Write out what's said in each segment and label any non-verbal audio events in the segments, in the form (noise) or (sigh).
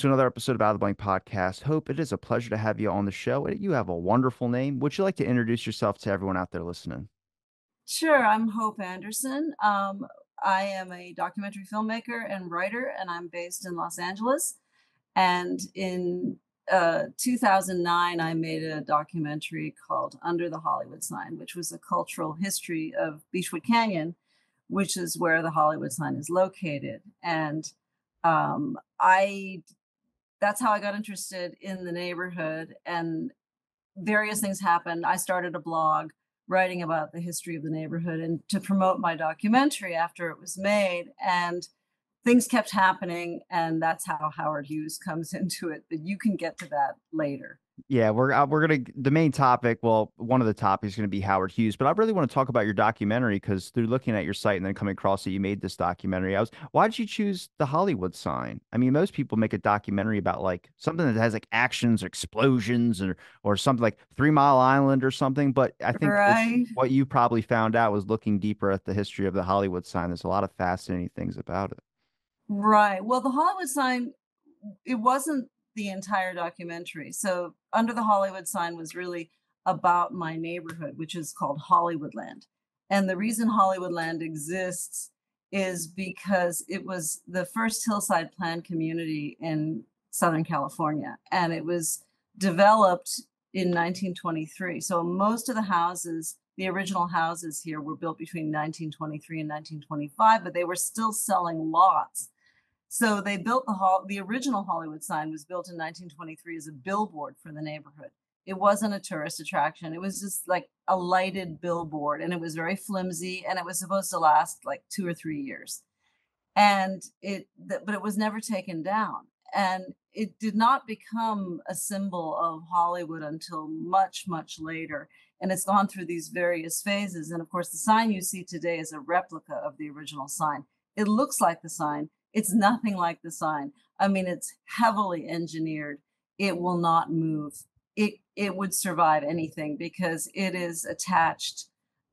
To another episode of Out of the Blank Podcast. Hope it is a pleasure to have you on the show. You have a wonderful name. Would you like to introduce yourself to everyone out there listening? Sure. I'm Hope Anderson. Um, I am a documentary filmmaker and writer, and I'm based in Los Angeles. And in uh, 2009, I made a documentary called Under the Hollywood Sign, which was a cultural history of Beechwood Canyon, which is where the Hollywood sign is located. And um, I that's how I got interested in the neighborhood and various things happened. I started a blog writing about the history of the neighborhood and to promote my documentary after it was made and things kept happening and that's how Howard Hughes comes (laughs) into it but you can get to that later. Yeah, we're uh, we're gonna the main topic. Well, one of the topics is gonna be Howard Hughes, but I really want to talk about your documentary because through looking at your site and then coming across that you made this documentary, I was why did you choose the Hollywood sign? I mean, most people make a documentary about like something that has like actions, or explosions, or or something like Three Mile Island or something. But I think right. what you probably found out was looking deeper at the history of the Hollywood sign. There's a lot of fascinating things about it. Right. Well, the Hollywood sign, it wasn't the entire documentary. So, Under the Hollywood Sign was really about my neighborhood, which is called Hollywoodland. And the reason Hollywoodland exists is because it was the first hillside planned community in Southern California. And it was developed in 1923. So, most of the houses, the original houses here, were built between 1923 and 1925, but they were still selling lots so they built the hall. The original Hollywood sign was built in 1923 as a billboard for the neighborhood. It wasn't a tourist attraction. It was just like a lighted billboard, and it was very flimsy, and it was supposed to last like two or three years. And it, but it was never taken down, and it did not become a symbol of Hollywood until much, much later. And it's gone through these various phases. And of course, the sign you see today is a replica of the original sign. It looks like the sign, it's nothing like the sign. I mean, it's heavily engineered. It will not move. It it would survive anything because it is attached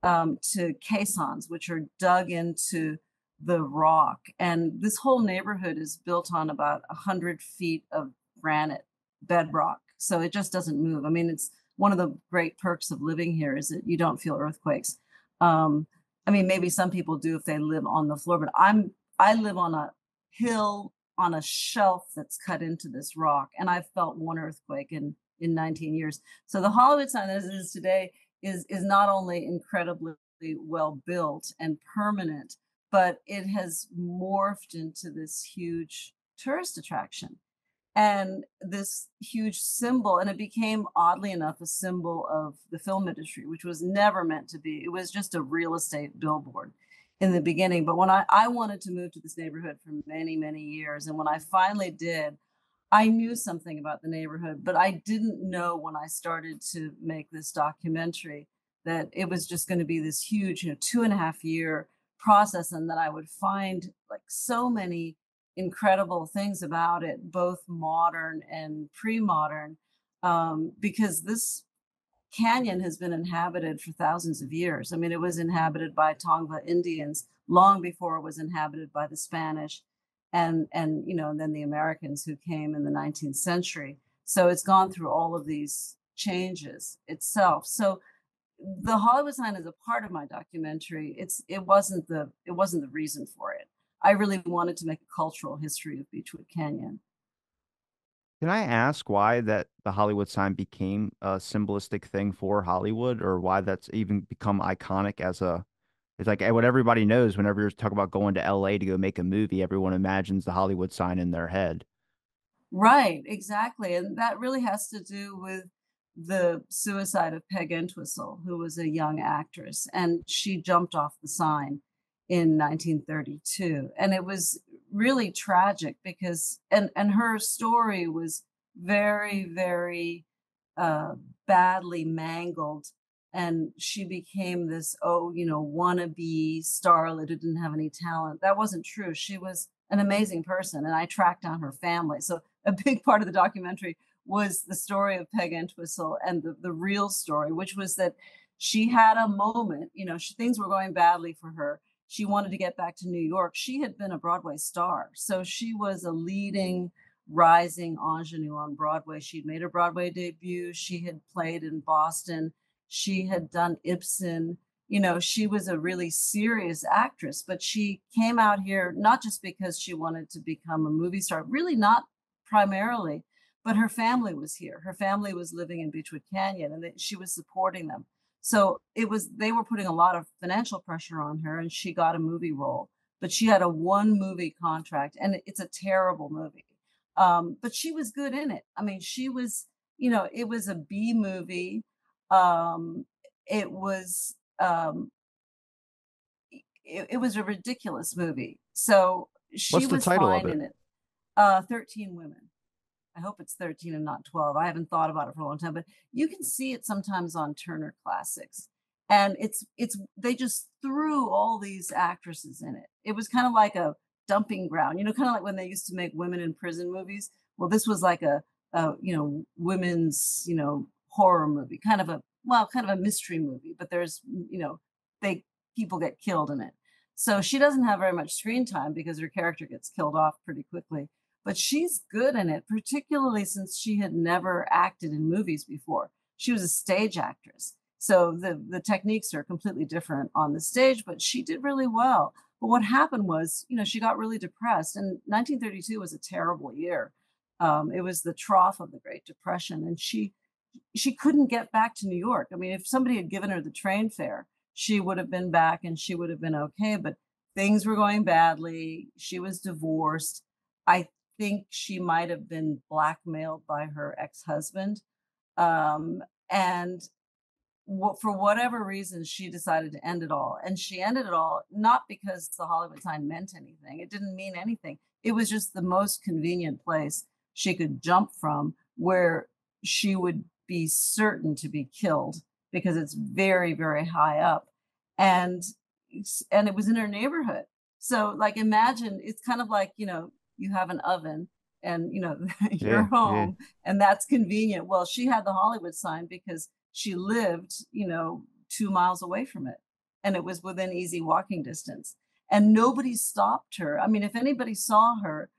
um, to caissons, which are dug into the rock. And this whole neighborhood is built on about hundred feet of granite bedrock, so it just doesn't move. I mean, it's one of the great perks of living here is that you don't feel earthquakes. Um, I mean, maybe some people do if they live on the floor, but I'm I live on a hill on a shelf that's cut into this rock. And I've felt one earthquake in, in 19 years. So the Hollywood sign as it is today is, is not only incredibly well built and permanent, but it has morphed into this huge tourist attraction and this huge symbol. And it became, oddly enough, a symbol of the film industry, which was never meant to be. It was just a real estate billboard in the beginning. But when I, I wanted to move to this neighborhood for many, many years. And when I finally did, I knew something about the neighborhood, but I didn't know when I started to make this documentary that it was just going to be this huge, you know, two and a half year process and that I would find like so many incredible things about it, both modern and pre modern. Um, because this canyon has been inhabited for thousands of years. I mean, it was inhabited by Tongva Indians long before it was inhabited by the Spanish and and you know, and then the Americans who came in the 19th century. So it's gone through all of these changes itself. So the Hollywood sign is a part of my documentary. It's it wasn't the it wasn't the reason for it. I really wanted to make a cultural history of Beechwood Canyon. Can I ask why that the Hollywood sign became a symbolistic thing for Hollywood, or why that's even become iconic as a? It's like eh, what everybody knows. Whenever you're talking about going to L.A. to go make a movie, everyone imagines the Hollywood sign in their head. Right, exactly, and that really has to do with the suicide of Peg Entwistle, who was a young actress, and she jumped off the sign in 1932 and it was really tragic because and and her story was very very uh badly mangled and she became this oh you know wannabe starlet who didn't have any talent. That wasn't true. She was an amazing person and i tracked down her family. So (laughs) a big part of the documentary was the story of peg entwistle and the, the real story which was that she had a moment you know she, things were going badly for her she wanted to get back to New York. She had been a Broadway star, so she was a leading rising ingenue on Broadway. She'd made her Broadway debut. She had played in Boston. She had done Ibsen. You know, she was a really serious actress, but she came out here not just because she wanted to become a movie star, really not primarily, but her family was here. Her family was living in Beechwood Canyon and she was supporting them. So it was, they were putting a lot of financial pressure on her and she got a movie role, but she had a one movie contract and it's a terrible movie. Um, but she was good in it. I mean, she was, you know, it was a B movie. Um, it was, um, it, it was a ridiculous movie. So she What's was fine it? in it. Uh, 13 Women. I hope it's 13 and not 12. I haven't thought about it for a long time, but you can see it sometimes on Turner Classics. And it's it's they just threw all these actresses in it. It was kind of like a dumping ground, you know, kind of like when they used to make women in prison movies. Well, this was like a, a you know, women's, you know, horror movie, kind of a well, kind of a mystery movie, but there's, you know, they people get killed in it. So she doesn't have very much screen time because her character gets killed off pretty quickly but she's good in it, particularly since she had never acted in movies before. She was a stage actress. So the, the techniques are completely different on the stage, but she did really well. But what happened was, you know, she got really depressed. And 1932 was a terrible year. Um, it was the trough of the Great Depression, and she she couldn't get back to New York. I mean, if somebody had given her the train fare, she would have been back and she would have been okay. But things were going badly. She was divorced. I think she might have been blackmailed by her ex-husband um, and what, for whatever reason she decided to end it all and she ended it all not because the hollywood sign meant anything it didn't mean anything it was just the most convenient place she could jump from where she would be certain to be killed because it's very very high up and and it was in her neighborhood. So like imagine it's kind of like you know you have an oven and you know (laughs) you're Yeah, yeah. home and that's convenient. Well she had the hollywood sign because she lived you know two miles away from it and it was within easy walking distance and nobody stopped her. I mean if anybody saw her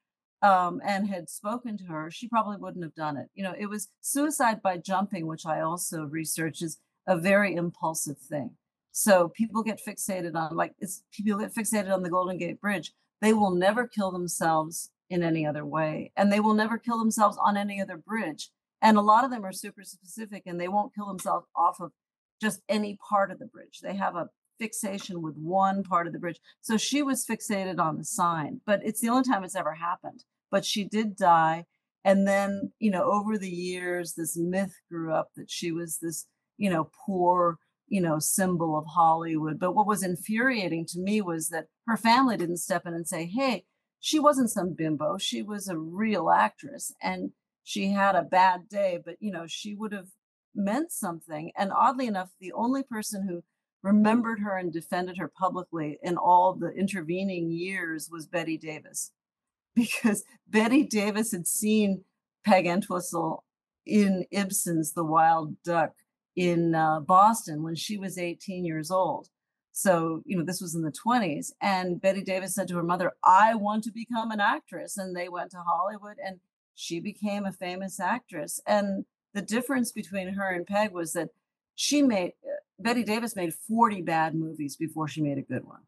um, and had spoken to her she probably wouldn't have done it. You know it was suicide by jumping which i also research is a very impulsive thing. So people get fixated on like it's people get fixated on the golden gate bridge they will never kill themselves in any other way, and they will never kill themselves on any other bridge. And a lot of them are super specific and they won't kill themselves off of just any part of the bridge. They have a fixation with one part of the bridge. So she was fixated on the sign, but it's the only time it's ever happened. But she did die. And then, you know, over the years, this myth grew up that she was this, you know, poor, you know, symbol of Hollywood. But what was infuriating to me was that her family didn't step in and say, hey, she wasn't some bimbo. She was a real actress and she had a bad day, but, you know, she would have meant something. And oddly enough, the only person who remembered her and defended her publicly in all the intervening years was Bette Davis, (laughs) because Bette Davis had seen Peg Entwistle in Ibsen's The Wild Duck in uh, Boston when she was 18 years old. So, you know, this was in the 20s. And Bette Davis said to her mother, I want to become an actress. And they went to Hollywood and she became a famous actress. And the difference between her and Peg was that she made, Bette Davis made 40 bad movies before she made a good one.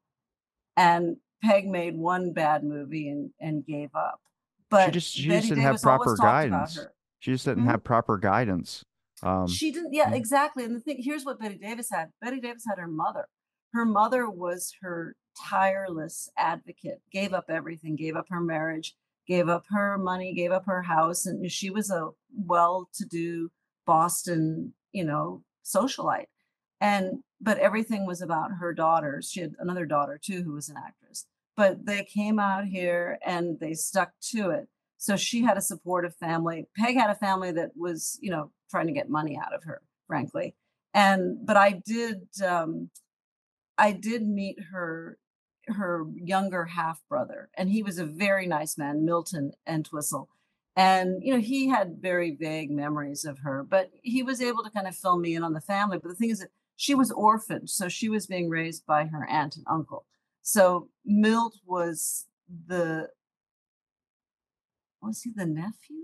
And Peg made one bad movie and, and gave up. But she just she Bette just didn't have Davis always proper guidance. She just didn't Mhm. have proper guidance. Um, She didn't, yeah, yeah. exactly. And the thing here's what Bette Davis had. Bette Davis had her mother. Her mother was her tireless advocate, gave up everything, gave up her marriage, gave up her money, gave up her house. And she was a well-to-do Boston, you know, socialite. And but everything was about her daughters. She had another daughter too who was an actress. But they came out here and they stuck to it. So she had a supportive family. Peg had a family that was, you know, trying to get money out of her, frankly. And but I did um I did meet her her younger half brother, and he was a very nice man, Milton Entwistle. And you know, he had very vague memories of her, but he was able to kind of fill me in on the family. But the thing is that she was orphaned, so she was being raised by her aunt and uncle. So Milt was the was he the nephew?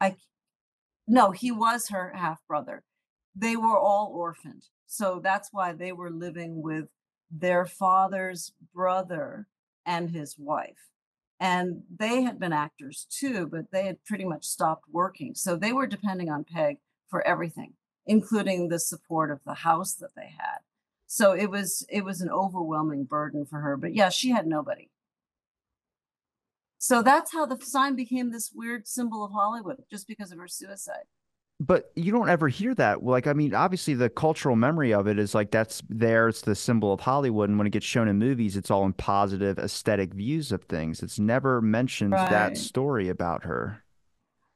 I no, he was her half brother. They were all orphaned. So that's why they were living with their father's brother and his wife. And they had been actors too, but they had pretty much stopped working. So they were depending on Peg for everything, including the support of the house that they had. So it was it was an overwhelming burden for her. But yeah, she had nobody. So that's how the sign became this weird symbol of Hollywood, just because of her suicide. But you don't ever hear that. Like, I mean, obviously the cultural memory of it is like that's there. It's the symbol of Hollywood. And when it gets shown in movies, it's all in positive aesthetic views of things. It's never mentioned right. that story about her.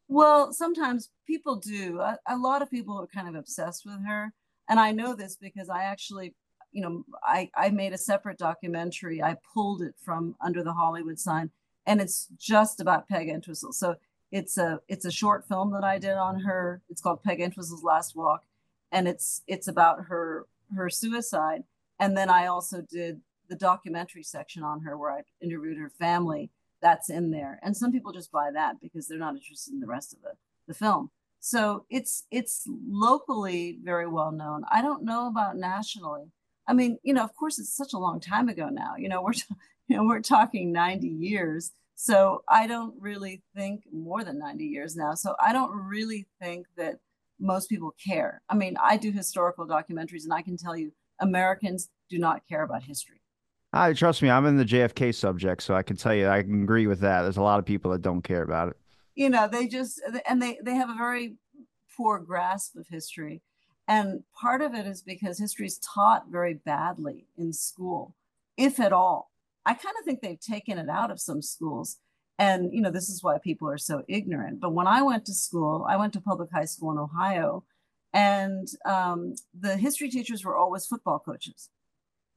Well, sometimes people do. A, a lot of people are kind of obsessed with her. And I know this because I actually, you know, I, I made a separate documentary. I pulled it from under the Hollywood sign and it's just about Peg Entwistle. So it's a it's a short film that I did on her. It's called Peg Entwistle's Last Walk, and it's it's about her her suicide. And then I also did the documentary section on her where I interviewed her family. That's in there, and some people just buy that because they're not interested in the rest of the the film. So it's it's locally very well known. I don't know about nationally. I mean, you know, of course, it's such a long time ago now. You know, we're you (laughs) know we're talking 90 years so i don't really think more than 90 years now so i don't really think that most people care i mean i do historical documentaries and i can tell you americans do not care about history I trust me, I'm in the JFK subject, so I can tell you I can agree with that. There's a lot of people that don't care about it. You know, they just and they they have a very poor grasp of history. And part of it is because history is taught very badly in school, if at all. I kind of think they've taken it out of some schools. And, you know, this is why people are so ignorant. But when I went to school, I went to public high school in Ohio, and um, the history teachers were always football coaches.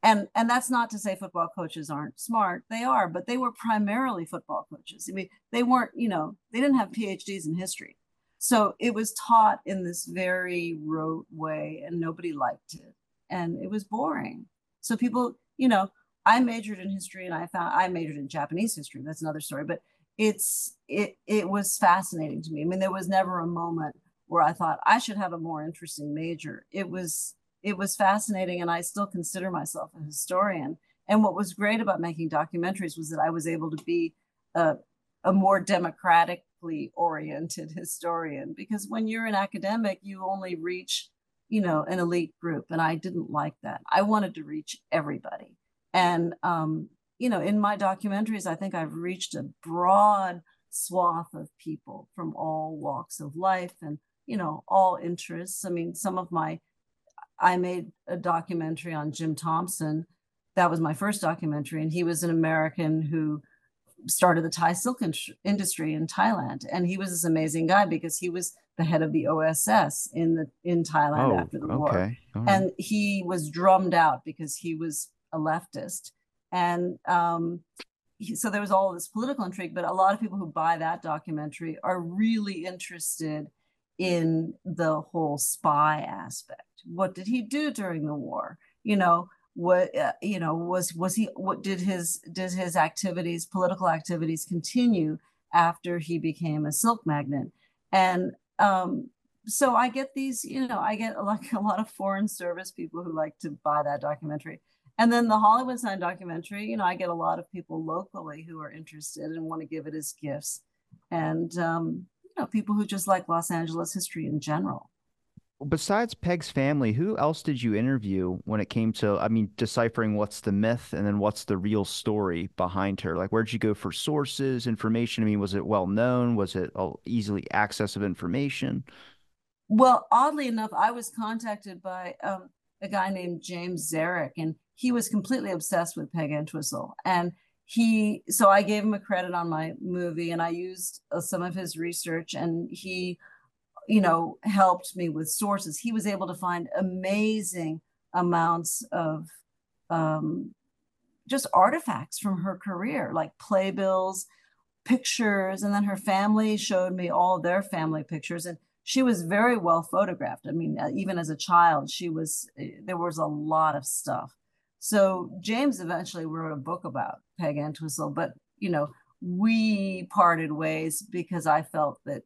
And, and that's not to say football coaches aren't smart. They are, but they were primarily football coaches. I mean, they weren't, you know, they didn't have PhDs in history. So it was taught in this very rote way, and nobody liked it. And it was boring. So people, you know, I majored in history and I found I majored in Japanese history. That's another story, but it's it it was fascinating to me. I mean, there was never a moment where I thought I should have a more interesting major. It was it was fascinating and I still consider myself a historian. And what was great about making documentaries was that I was able to be a, a more democratically oriented (laughs) historian because when you're an academic, you only reach, you know, an elite group. And I didn't like that. I wanted to reach everybody. And, um, you know, in my documentaries, I think I've reached a broad swath of people from all walks of life and, you know, all interests. I mean, some of my, I made a documentary on Jim Thompson. That was my first documentary. And he was an American who started the Thai silk in- industry in Thailand. And he was this amazing guy because he was the head of the OSS in the in Thailand oh, after the okay. war. Right. And he was drummed out because he was a leftist. And um, so there was all this political intrigue, but a lot of people who buy that documentary are really interested in the whole spy aspect. What did he do during the war? You know, what uh, you know was was he what did his did his activities political activities continue after he became a silk magnate and um so i get these you know i get like a lot of foreign service people who like to buy that documentary and then the Hollywood sign documentary, you know, I get a lot of people locally who are interested and want to give it as gifts. And, um, you know, people who just like Los Angeles history in general. Besides Peg's family, who else did you interview when it came to, I mean, deciphering what's the myth and then what's the real story behind her? Like, where'd you go for sources, information? I mean, was it well known? Was it easily accessible information? Well, oddly enough, I was contacted by um, a guy named James Zeruk, and he was completely obsessed with Peg Entwistle. And he, so I gave him a credit on my movie and I used uh, some of his research and he, you know, helped me with sources. He was able to find amazing amounts of um, just artifacts from her career, like playbills, pictures, and then her family showed me all their family pictures. And she was very well photographed. I mean, uh, even as a child, she was, uh, there was a lot of stuff. So James eventually wrote a book about Peg Entwistle, but you know, we parted ways because I felt that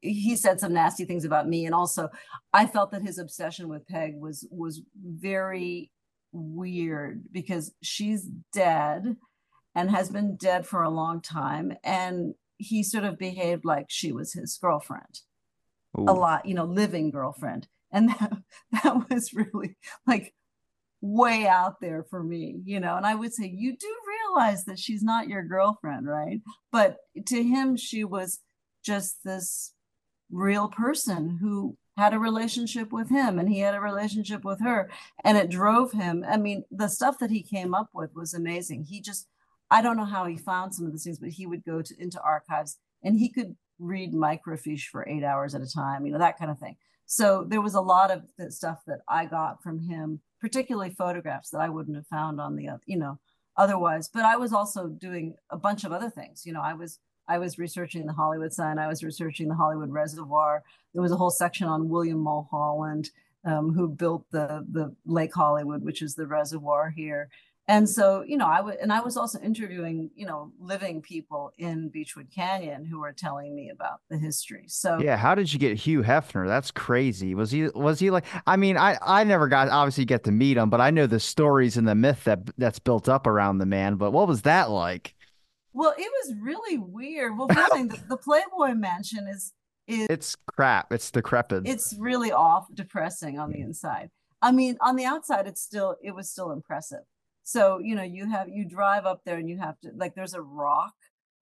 he said some nasty things about me and also I felt that his obsession with Peg was was very weird because she's dead and has been dead for a long time and he sort of behaved like she was his girlfriend Ooh. a lot you know living girlfriend and (laughs) that, that was really like way out there for me you know and i would say you do realize that she's not your girlfriend right? But to him she was just this real person who had a relationship with him and he had a relationship with her and it drove him. I mean the stuff that he came up with was amazing. He just i don't know how he found some of these things but he would go to, into archives and he could read microfiche for eight hours at a time you know that kind of thing so there was a lot of stuff that i got from him particularly photographs that i wouldn't have found on the you know otherwise but i was also doing a bunch of other things you know i was I was researching the Hollywood sign. I was researching the Hollywood Reservoir. There was a whole section on William Mulholland, um, who built the the Lake Hollywood, which is the reservoir here. And so, you know, I would, and I was also interviewing, you know, living people in Beechwood Canyon who were telling me about the history. So, yeah, how did you get Hugh Hefner? That's crazy. Was he, was he like, I mean, I, I never got, obviously get to meet him, but I know the stories and the myth that that's built up around the man. But what was that like? Well, it was really weird. Well, first thing, the, the Playboy Mansion is is it's crap. It's decrepit. It's really off, depressing on the inside. I mean, on the outside, it's still it was still impressive. So you know, you have you drive up there and you have to like there's a rock.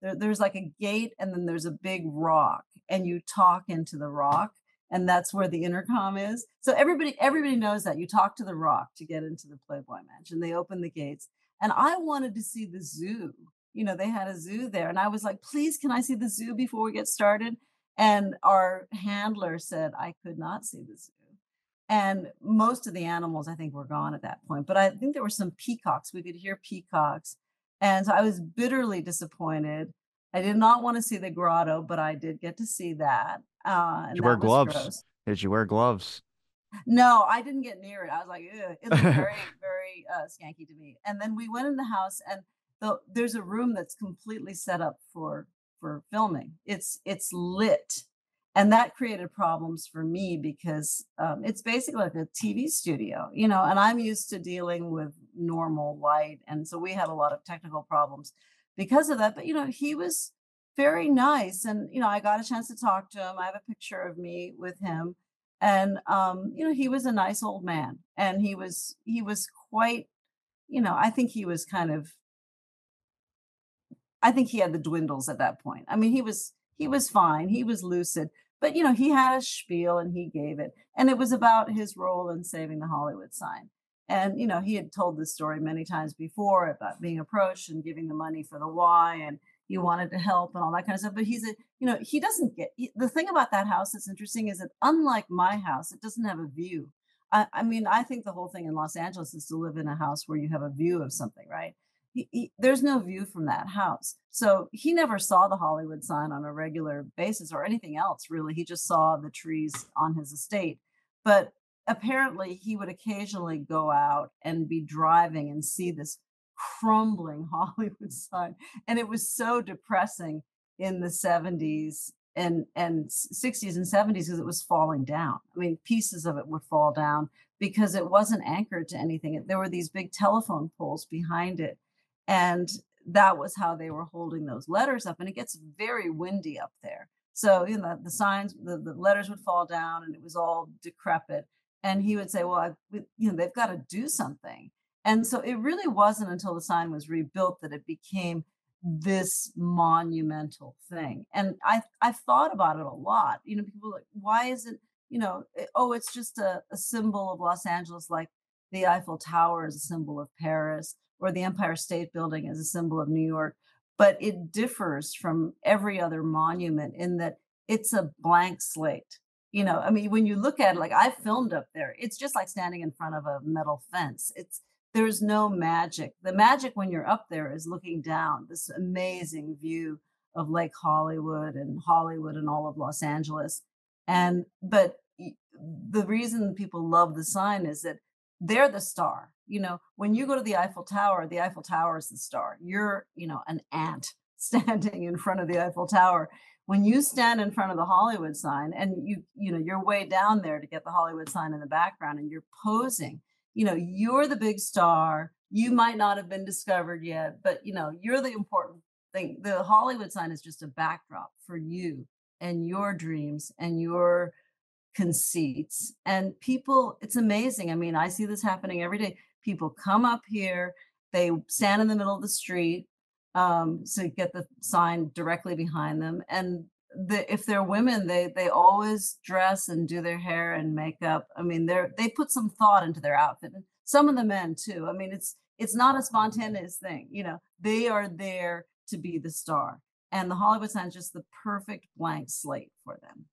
There, there's like a gate and then there's a big rock and you talk into the rock and that's where the intercom is. So everybody everybody knows that you talk to the rock to get into the Playboy Mansion. They open the gates and I wanted to see the zoo you know, they had a zoo there. And I was like, please, can I see the zoo before we get started? And our handler said I could not see the zoo. And most of the animals, I think, were gone at that point. But I think there were some peacocks. We could hear peacocks. And so I was bitterly disappointed. I did not want to see the grotto, but I did get to see that. Uh, did you wear gloves? Gross. Did you wear gloves? No, I didn't get near it. I was like, it looked (laughs) very, very uh, skanky to me. And then we went in the house, and the, there's a room that's completely set up for for filming. It's it's lit, and that created problems for me because um, it's basically like a TV studio, you know. And I'm used to dealing with normal light, and so we had a lot of technical problems because of that. But you know, he was very nice, and you know, I got a chance to talk to him. I have a picture of me with him, and um, you know, he was a nice old man, and he was he was quite, you know, I think he was kind of I think he had the dwindles at that point. I mean, he was he was fine. He was lucid, but you know, he had a spiel and he gave it, and it was about his role in saving the Hollywood sign. And you know, he had told this story many times before about being approached and giving the money for the why, and he wanted to help and all that kind of stuff. But he's a, you know, he doesn't get he, the thing about that house that's interesting is that unlike my house, it doesn't have a view. I, I mean, I think the whole thing in Los Angeles is to live in a house where you have a view of something, right? He, he, there's no view from that house. So he never saw the Hollywood sign on a regular basis or anything else, really. He just saw the trees on his estate. But apparently, he would occasionally go out and be driving and see this crumbling (laughs) Hollywood sign. And it was so depressing in the 70s and, and 60s and 70s because it was falling down. I mean, pieces of it would fall down because it wasn't anchored to anything. There were these big telephone poles behind it and that was how they were holding those letters up and it gets very windy up there. So you know the signs the, the letters would fall down and it was all decrepit and he would say well I, you know they've got to do something. And so it really wasn't until the sign was rebuilt that it became this monumental thing and i i thought about it a lot. You know people like why is it you know it, oh it's just a, a symbol of los angeles like the eiffel tower is a symbol of paris or the Empire State Building as a symbol of New York, but it differs from every other monument in that it's a blank slate. You know, I mean, when you look at it, like I filmed up there, it's just like standing in front of a metal fence. It's there's no magic. The magic when you're up there is looking down, this amazing view of Lake Hollywood and Hollywood and all of Los Angeles. And but the reason people love the sign is that they're the star you know when you go to the eiffel tower the eiffel tower is the star you're you know an ant (laughs) standing in front of the Eiffel Tower. When you stand in front of the Hollywood sign and you, you know, you're way down there to get the Hollywood sign in the background and you're posing, you know, you're the big star. You might not have been discovered yet, but you know, you're the important thing. The Hollywood sign is just a backdrop for you and your dreams and your conceits. And people, it's amazing. I mean, I see this happening every day. People come up here, they stand in the middle of the street, um, so get the sign directly behind them. And the, if they're women, they they always dress and do their hair and makeup. I mean, they're they put some thought into their outfit. And some of the men too. I mean, it's it's not a spontaneous thing. You know, they are there to be the star, and the Hollywood sign is just the perfect blank slate for them.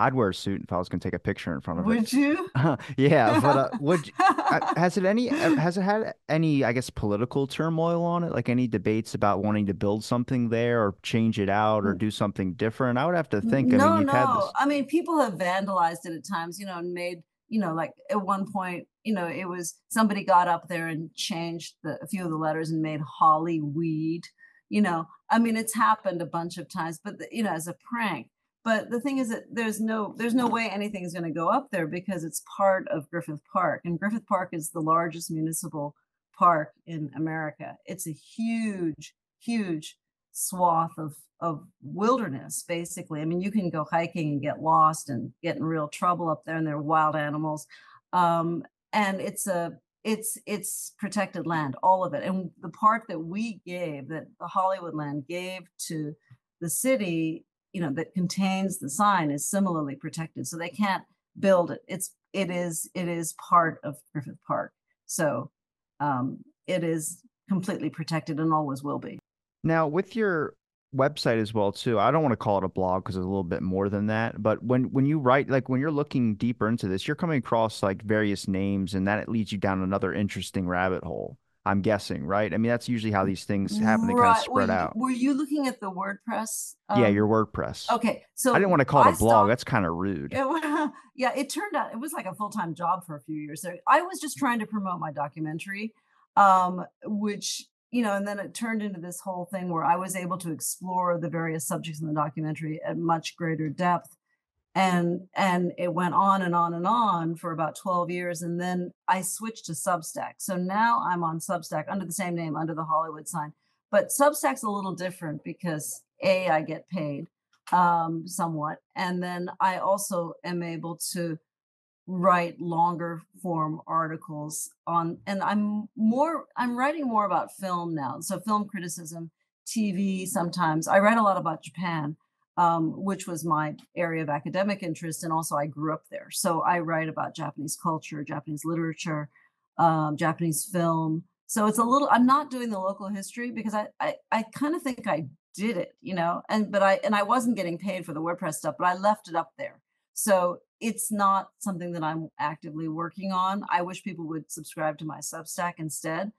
I'd wear a suit if I was going to take a picture in front of Would it. Would you? (laughs) yeah, but uh, (laughs) would uh, has it any uh, has it had any I guess political turmoil on it? Like any debates about wanting to build something there or change it out or do something different? I would have to think. I no, mean, no. I mean, people have vandalized it at times, you know, and made, you know, like at one point, you know, it was somebody got up there and changed the, a few of the letters and made Hollyweed. You know, I mean, it's happened a bunch of times, but the, you know, as a prank. But the thing is that there's no there's no way anything is going to go up there because it's part of Griffith Park, and Griffith Park is the largest municipal park in America. It's a huge, huge swath of of wilderness, basically. I mean, you can go hiking and get lost and get in real trouble up there, and there are wild animals. Um, and it's a it's it's protected land, all of it. And the part that we gave, that the Hollywood land gave to the city you know that contains the sign is similarly protected so they can't build it it's it is it is part of griffith park so um it is completely protected and always will be Now, with your website as well too, I don't want to call it a blog because it's a little bit more than that. But when when you write, like when you're looking deeper into this, you're coming across like various names, and that it leads you down another interesting rabbit hole. I'm guessing, right? I mean, that's usually how these things happen. They kind of right were spread you, out. were you looking at the wordpress Yeah, um, your WordPress. okay so I didn't want to call it I a blog. stopped- That's kind of rude. It, (laughs) yeah, it turned out it was like a full time job for a few years. So I was just trying to promote my documentary, um, which you know, and then it turned into this whole thing where I was able to explore the various subjects in the documentary at much greater depth, and and it went on and on and on for about twelve years, and then I switched to Substack. So now I'm on Substack under the same name, under the Hollywood sign. But Substack's a little different because a I get paid um, somewhat. And then I also am able to write longer form articles on, and I'm more, I'm writing more about film now. So film criticism, TV sometimes. I write a lot about Japan, um, which was my area of academic interest. And also I grew up there. So I write about Japanese culture, Japanese literature, um, Japanese film. So it's a little, I'm not doing the local history because I, I, I kind of think I did it, you know, and but I and I wasn't getting paid for the WordPress stuff, but I left it up there. So it's not something that I'm actively working on. I wish people would subscribe to my Substack instead.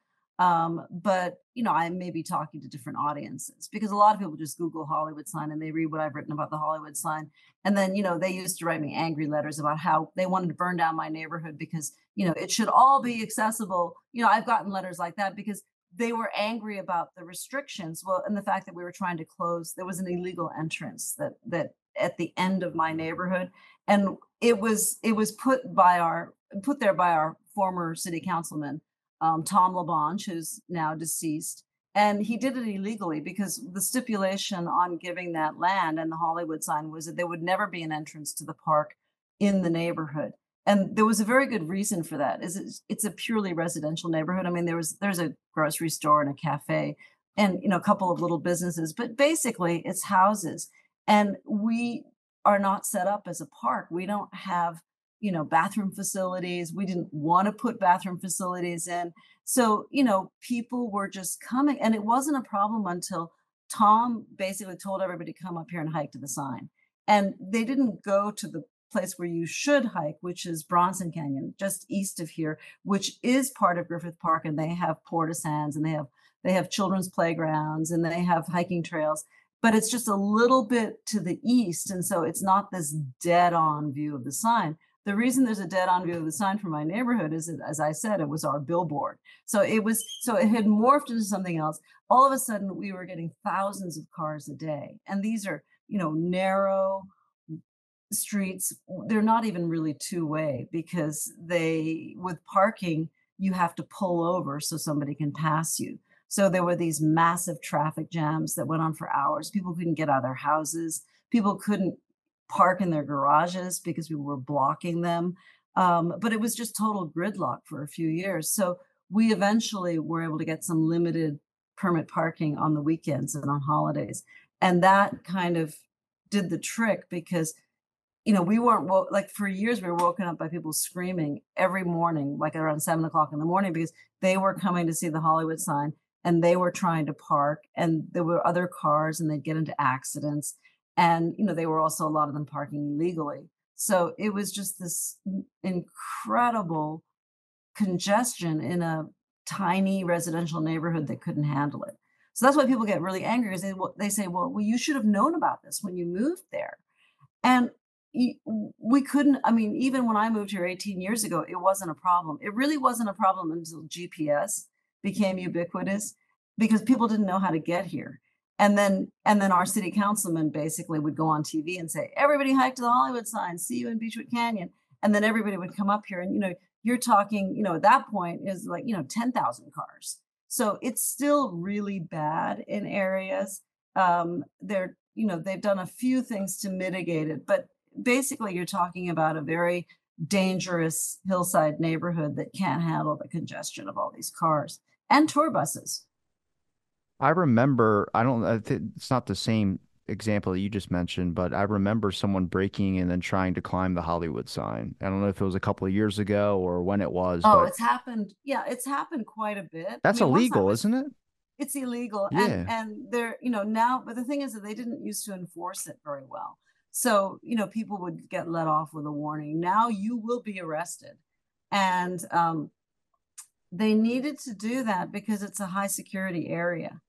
Um, but you know, I may be talking to different audiences because a lot of people just Google Hollywood sign and they read what I've written about the Hollywood sign. And then, you know, they used to write me angry letters about how they wanted to burn down my neighborhood because, you know, it should all be accessible. You know, I've gotten letters like that because they were angry about the restrictions well and the fact that we were trying to close there was an illegal entrance that that at the end of my neighborhood and it was it was put by our put there by our former city councilman um, tom LaBonge who's now deceased. And he did it illegally because the stipulation on giving that land and the hollywood sign was that there would never be an entrance to the park in the neighborhood. And there was a very good reason for that. Is it's a purely residential neighborhood. I mean there was there's a grocery store and a cafe and you know a couple of little businesses but basically it's houses. And we are not set up as a park. We don't have you know bathroom facilities we didn't want to put bathroom facilities in so you know people were just coming and it wasn't a problem until tom basically told everybody to come up here and hike to the sign and they didn't go to the place where you should hike, which is Bronson Canyon, just east of here, which is part of Griffith Park, and they have porta sands and they have they have children's playgrounds and they have hiking trails, but it's just a little bit to the east, and so it's not this dead-on view of the sign. The reason there's a dead on view of the sign from my neighborhood is, that, as I said, it was our billboard. So it was, so it had morphed into something else. All of a sudden, we were getting thousands of cars a day, and these are, you know, narrow streets. They're not even really two way because they, with parking, you have to pull over so somebody can pass you. So there were these massive traffic jams that went on for hours. People couldn't get out of their houses. People couldn't park in their garages because we were blocking them. Um, but it was just total gridlock for a few years. So we eventually were able to get some limited permit parking on the weekends and on holidays. And that kind of did the trick because you know, we weren't wo- like for years we were woken up by people screaming every morning, like around seven o'clock in the morning, because they were coming to see the Hollywood sign and they were trying to park and there were other cars and they'd get into accidents and you know they were also a lot of them parking illegally. So it was just this incredible congestion in a tiny residential neighborhood that couldn't handle it. So that's why people get really angry is they, they say well, well you should have known about this when you moved there. And we couldn't i mean even when i moved here 18 years ago it wasn't a problem. It really wasn't a problem until gps became ubiquitous because people didn't know how to get here. And then and then our city councilman basically would go on TV and say, everybody hike to the Hollywood sign, see you in Beechwood Canyon. And then everybody would come up here and you know, you're talking, you know, at that point is like, you know, 10,000 cars. So it's still really bad in areas. Um, they're, you know, they've done a few things to mitigate it, but basically you're talking about a very dangerous hillside neighborhood that can't handle the congestion of all these cars and tour buses. I remember, I don't, it's not the same example that you just mentioned, but I remember someone breaking and then trying to climb the Hollywood sign. I don't know if it was a couple of years ago or when it was. Oh, it's happened. Yeah, it's happened quite a bit. That's I mean, illegal, was, isn't it? It's illegal. Yeah. And, and they're, you know, now, but the thing is that they didn't used to enforce it very well. So, you know, people would get let off with a warning. Now you will be arrested. And um, they needed to do that because it's a high security area.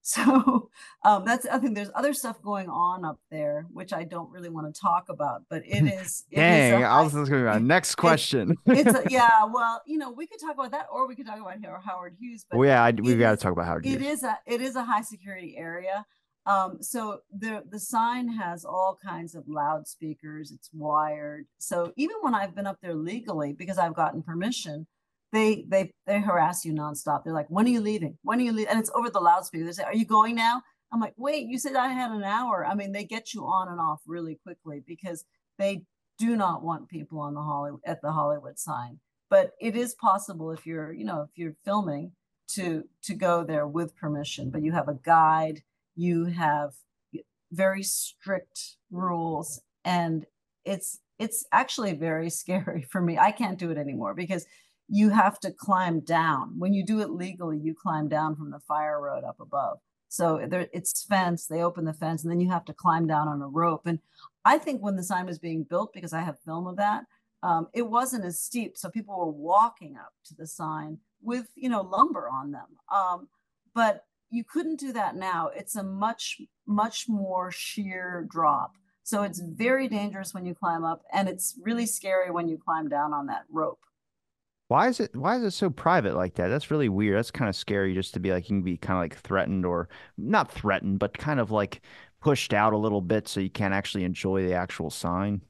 (laughs) So um, that's I think there's other stuff going on up there, which I don't really want to talk about, but it (laughs) is. It Dang, is I was going to be my (laughs) next question. It, it's a, yeah, well, you know, we could talk about that, or we could talk about Howard Hughes. But well, yeah, I, we've got to talk about Howard Hughes. It is a it is a high security area. Um, so the the sign has all kinds of loudspeakers. It's wired. So even when I've been up there legally, because I've gotten permission, they they they harass you nonstop. They're like, "When are you leaving? When are you leaving?" And it's over the loudspeaker. They say, "Are you going now?" I'm like, "Wait, you said I had an hour." I mean, they get you on and off really quickly because they do not want people on the Hollywood at the Hollywood sign. But it is possible if you're, you know, if you're filming to to go there with permission. But you have a guide. You have very strict rules, and it's it's actually very (laughs) scary for me. I can't do it anymore because you have to climb down. When you do it legally, you climb down from the fire road up above. So there, it's fence. They open the fence, and then you have to climb down on a rope. And I think when the sign was being built, because I have film of that, um, it wasn't as steep, so people were walking up to the sign with you know lumber on them. Um, but you couldn't do that now. It's a much much more sheer drop. So it's very dangerous when you climb up, and it's really scary when you climb down on that rope. Why is it why is it so private like that? That's really weird. That's kind of scary just to be like you can be kind of like threatened or not threatened, but kind of like pushed out a little bit so you can't actually enjoy the actual sign.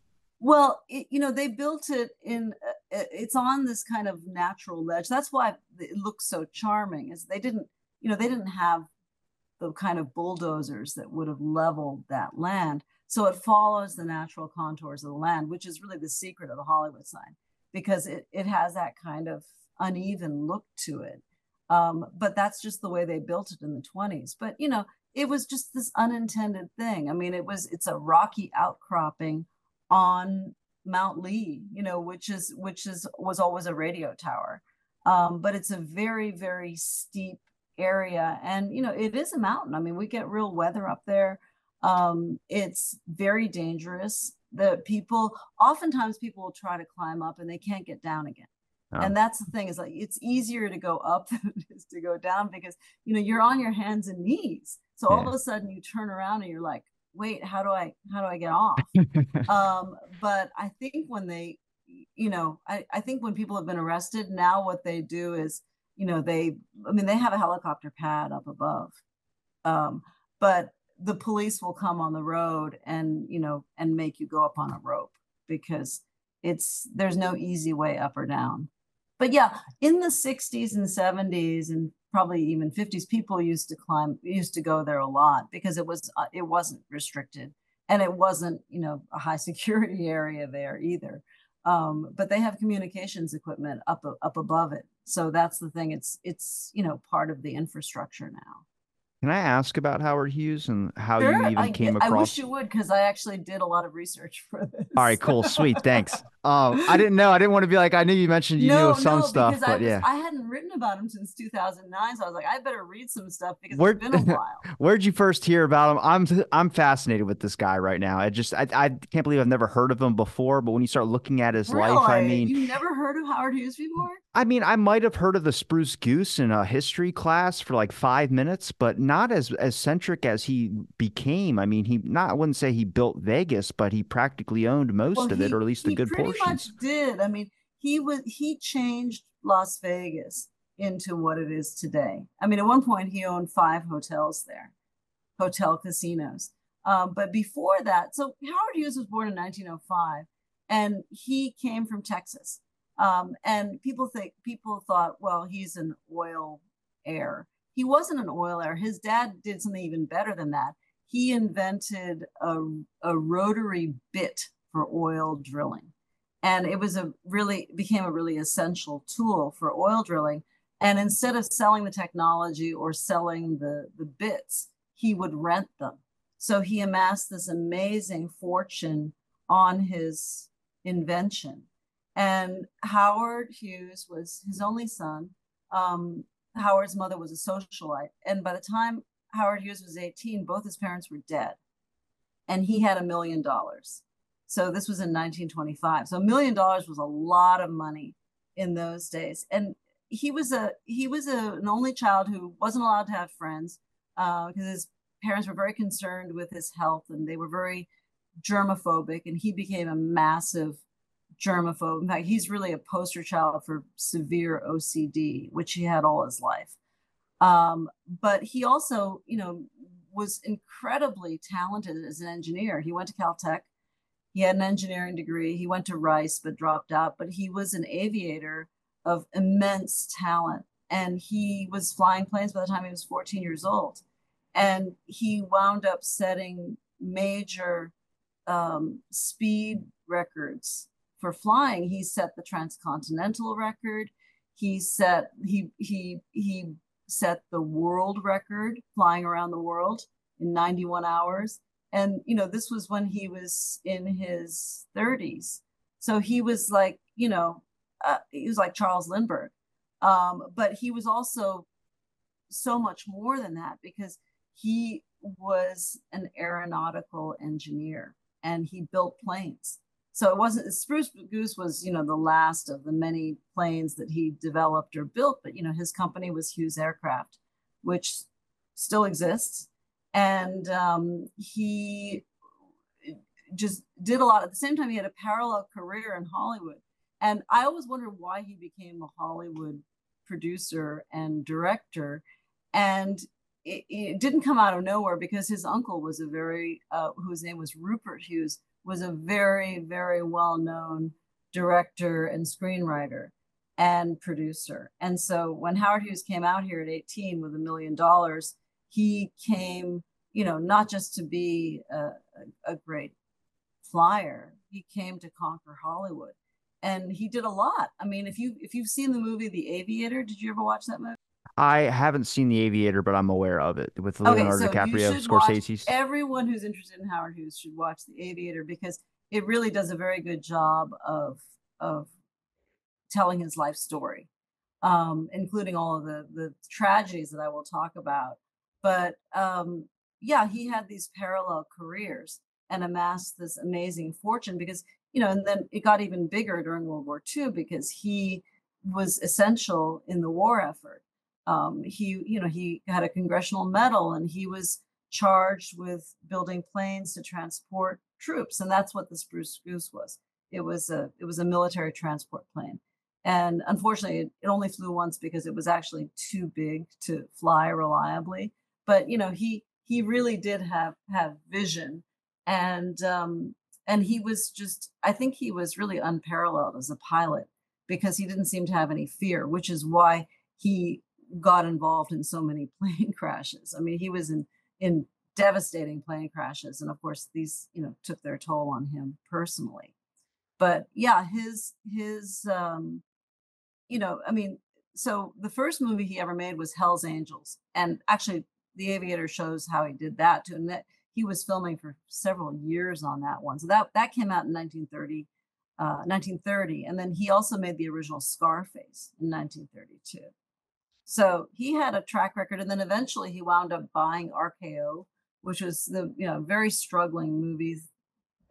Well, it, you know, they built it in uh, uh it's on this kind of natural ledge. That's why it looks so charming. Is they didn't, you know, they didn't have the kind of bulldozers that would have leveled that land. So it follows the natural contours of the land, which is really the secret of the Hollywood sign because it, it has that kind of uneven look to it. Um, but that's just the way they built it in the 20s. But you know, it was just this unintended thing. I mean, it was it's a rocky outcropping on Mount Lee, you know, which is which is was always a radio tower. Um, but it's a very, very steep area. And you know, it is a mountain. I mean, we get real weather up there. Um, it's very dangerous the people oftentimes people will try to climb up and they can't get down again oh. and that's the thing is like it's easier to go up (laughs) than it is to go down because you know you're on your hands and knees so all of a sudden you turn around and you're like wait how do i how do i get off (laughs) um but i think when they you know, I, I think when people have been arrested, now what they do is, you know, they, I mean, they have a helicopter pad up above. Um, but the police will come on the road and, you know, and make you go up on a rope because it's, there's no easy way up or down. But yeah, in the 60s and 70s and probably even 50s, people used to climb, used to go there a lot because it was, uh, it wasn't restricted and it wasn't, you know, a high (laughs) security area there either um, but they have communications equipment up up above it. So that's the thing. It's it's you know part of the infrastructure now. Can I ask about Howard Hughes and how sure, you even I, came across? I wish you would, because I actually did a lot of research for this. All right, cool, sweet, thanks. (laughs) Um, I didn't know. I didn't want to be like I knew you mentioned you no, knew some no, stuff, but I was, yeah, I hadn't written about him since 2009, so I was like, I better read some stuff because Where, it's been a (laughs) while. Where'd you first hear about him? I'm I'm fascinated with this guy right now. I just I, I can't believe I've never heard of him before, but when you start looking at his really? life, I mean, you never heard of Howard Hughes before? I mean, I might have heard of the Spruce Goose in a history class for like five minutes, but not as as centric as he became. I mean, he not I wouldn't say he built Vegas, but he practically owned most well, of he, it, or at least a good pretty. Much did I mean he was he changed Las Vegas into what it is today. I mean, at one point he owned five hotels there, hotel casinos. Um, but before that, so Howard Hughes was born in 1905, and he came from Texas um, and people think people thought, well, he's an oil heir. He wasn't an oil heir. His dad did something even better than that. He invented a, a rotary bit for oil drilling. And it was a really became a really essential tool for oil drilling. And instead of selling the technology or selling the, the bits, he would rent them. So he amassed this amazing fortune on his invention. And Howard Hughes was his only son. Um, Howard's mother was a socialite. And by the time Howard Hughes was 18, both his parents were dead. And he had a million dollars. So this was in 1925. So a million dollars was a lot of money in those days. And he was a he was a, an only child who wasn't allowed to have friends because uh, his parents were very concerned with his health and they were very germophobic. And he became a massive germaphobe. In fact, he's really a poster child for severe OCD, which he had all his life. Um, but he also, you know, was incredibly talented as an engineer. He went to Caltech. He had an engineering degree. He went to Rice, but dropped out. But he was an aviator of immense talent. And he was flying planes by the time he was 14 years old. And he wound up setting major um, speed records for flying, he set the transcontinental record. He set he he he set the world record flying around the world in 91 hours. And you know, this was when he was in his 30s. So he was like, you know, uh, he was like Charles Lindbergh. Um, but he was also so much more than that because he was an aeronautical engineer and he built planes so it wasn't Spruce Goose was, you know, the last of the many planes that he developed or built, but you know, his company was Hughes Aircraft, which still exists. And um, he just did a lot. At the same time, he had a parallel career in Hollywood. And I always wondered why he became a Hollywood producer and director. And it, it didn't come out of nowhere because his uncle was a very, uh, whose name was Rupert Hughes, was a very, very well known director and screenwriter and producer. And so when Howard Hughes came out here at 18 with a million dollars, he came, you know, not just to be a, a, great flyer, he came to conquer Hollywood. And he did a lot. I mean, if you if you've seen the movie The Aviator, did you ever watch that movie? I haven't seen The Aviator, but I'm aware of it with Leonardo okay, so DiCaprio, Scorsese. Everyone who's interested in Howard Hughes should watch The Aviator because it really does a very good job of of telling his life story, um, including all of the the tragedies that I will talk about. But um, yeah, he had these parallel careers and amassed this amazing fortune because you know, and then it got even bigger during World War II because he was essential in the war effort um, he, you know, he had a congressional medal and he was charged with building planes to transport troops. And that's what the Spruce Goose was. it was a it was a military transport plane, and unfortunately, it, it only flew once because it was actually too big to fly reliably. But you know, he he really did have have vision, and um, and he was just I think he was really unparalleled as a pilot because he didn't seem to have any fear, which is why he got involved in so many (laughs) plane crashes. I mean, he was in in devastating plane crashes, and of course, these you know took their toll on him personally. But yeah, his his um, you know, I mean, so the first movie he ever made was Hell's Angels, and actually, The Aviator shows how he did that too, and that he was filming for several years on that one. So that that came out in 1930. Uh, 1930, and then he also made the original Scarface in 1932. So he had a track record, and then eventually he wound up buying RKO, which was the you know very struggling movie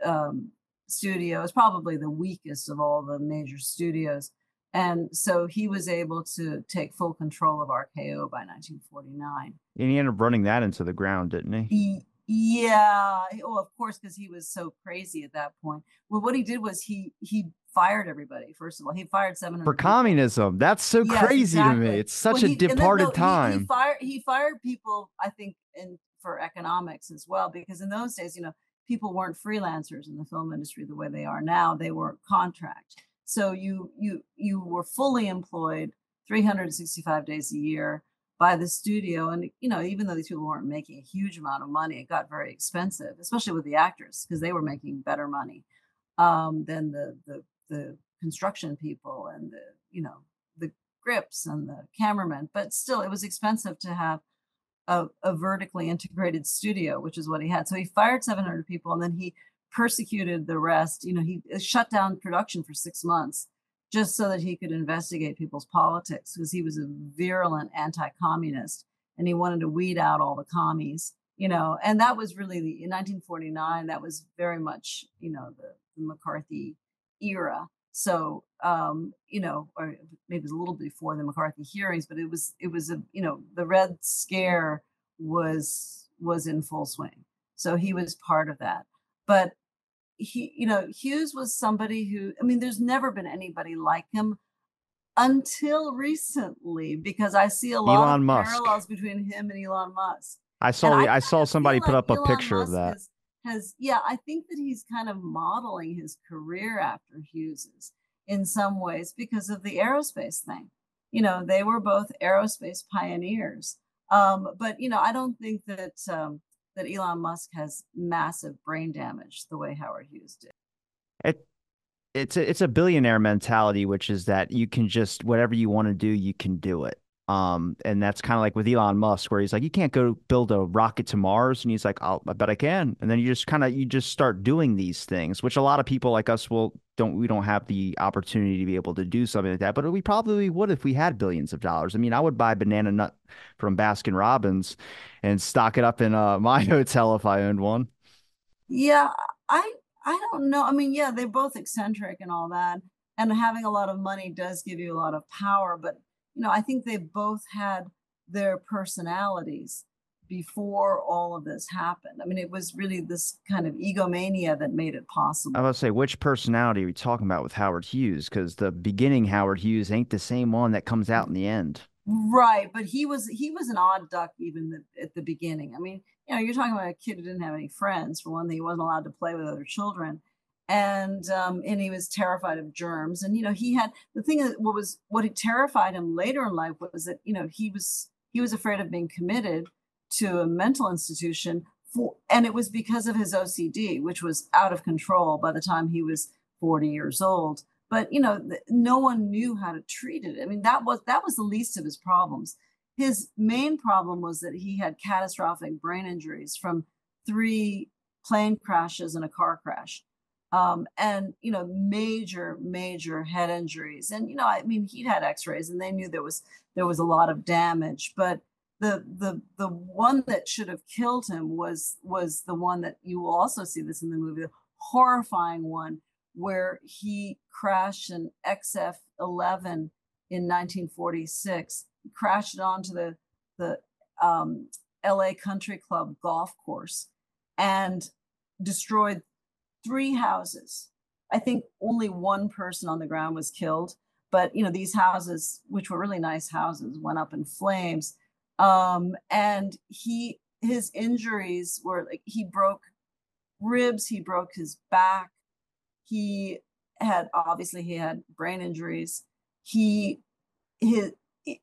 um, studio. It's probably the weakest of all the major studios, and so he was able to take full control of RKO by 1949. And he ended up running that into the ground, didn't he? he yeah. Oh, of course, because he was so crazy at that point. Well, what he did was he he fired everybody. First of all, he fired seven for communism. That's so yes, crazy exactly. to me. It's such well, a departed then, no, time. He, he, fired he fired people. I think in for economics as well, because in those days, you know, people weren't freelancers in the film industry the way they are now. They were contract. So you you you were fully employed 365 days a year by the studio and you know even though these people weren't making a huge amount of money it got very expensive especially with the actors because they were making better money um, than the the the construction people and the you know the grips and the cameramen. But still it was expensive to have a, a, vertically integrated studio which is what he had. So he fired 700 people and then he persecuted the rest you know he uh, shut down production for six months just so that he could investigate people's politics because he was a virulent anti-communist and he wanted to weed out all the commies you know and that was really the, in 1949 that was very much you know the, the mccarthy era. So um, you know, or maybe it was a little before the McCarthy hearings, but it was it was a you know the Red Scare was was in full swing. So he was part of that. But he, you know, Hughes was somebody who I mean, there's never been anybody like him until recently because I see a lot Elon of Musk. parallels between him and Elon Musk. I saw I, I, saw somebody put up a picture Musk of that. Is, has yeah i think that he's kind of modeling his career after hughes's in some ways because of the aerospace thing you know they were both aerospace pioneers um, but you know i don't think that um, that elon musk has massive brain damage the way howard hughes did. It it's a, it's a billionaire mentality which is that you can just whatever you want to do you can do it um, and that's kind of like with Elon Musk, where he's like, you can't go build a rocket to Mars, and he's like, i bet I can. And then you just kind of you just start doing these things, which a lot of people like us will don't we don't have the opportunity to be able to do something like that. But we probably would if we had billions of dollars. I mean, I would buy banana nut from Baskin Robbins and stock it up in uh, (laughs) my hotel if I owned one. Yeah, I I don't know. I mean, yeah, they're both eccentric and all that, and having a lot of money does give you a lot of power, but you know, I think they both had their personalities before all of this happened. I mean, it was really this kind of egomania that made it possible. I was say, which personality are we talking about with Howard Hughes? Because the beginning Howard Hughes ain't the same one that comes out in the end. Right, but he was he was an odd duck even the, at the beginning. I mean, you know, you're talking about a kid who didn't have any friends. For one thing, he wasn't allowed to play with other children, and um, and he was terrified of germs. And you know, he had the thing that what was what terrified him later in life was that you know he was he was afraid of being committed to a mental institution for, and it was because of his OCD, which was out of control by the time he was 40 years old. But you know, no one knew how to treat it. I mean, that was that was the least of his problems. His main problem was that he had catastrophic brain injuries from three plane crashes and a car crash um, and you know major major head injuries. And you know i mean he'd had x-rays and they knew there was there was a lot of damage but the the the one that should have killed him was was the one that you will also see this in the movie the horrifying one where he crashed an xf-11 in 1946 he crashed onto the the um, la country club golf course and destroyed three houses I think only one person on the ground was killed. But you know, these houses, which were really nice houses, went up in flames. Um, and he his injuries were like he broke ribs, he broke his back, he had obviously he had brain injuries. He his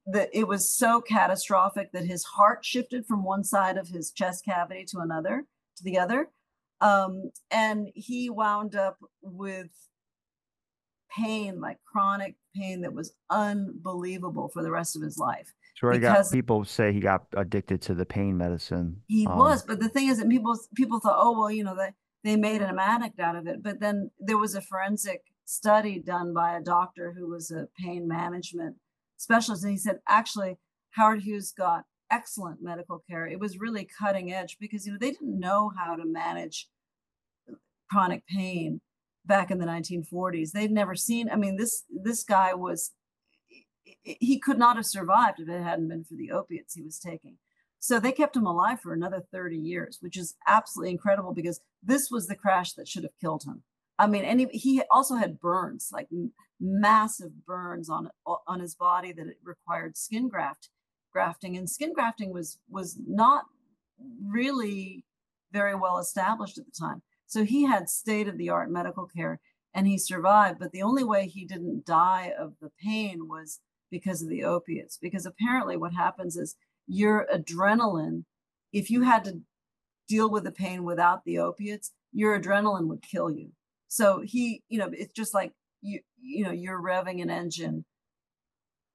the it was so catastrophic that his heart shifted from one side of his chest cavity to another to the other um, and he wound up with pain like chronic pain that was unbelievable for the rest of his life so he got people say he got addicted to the pain medicine he um, was but the thing is that people people thought oh well you know they they made an addict out of it. But then there was a forensic study done by a doctor who was a pain management specialist and he said actually howard hughes got excellent medical care. It was really cutting edge because you know they didn't know how to manage uh, chronic pain back in the 1940s they'd never seen i mean this this guy was he could not have survived if it hadn't been for the opiates he was taking. So they kept him alive for another 30 years which is absolutely incredible because this was the crash that should have killed him. I mean and he, he also had burns like massive burns on on his body that it required skin graft grafting and skin grafting was was not really very well established at the time. So he had state of the art medical care and he survived but the only way he didn't die of the pain was because of the opiates because apparently what happens is your adrenaline if you had to deal with the pain without the opiates your adrenaline would kill you. So he you know it's just like you you know you're revving an engine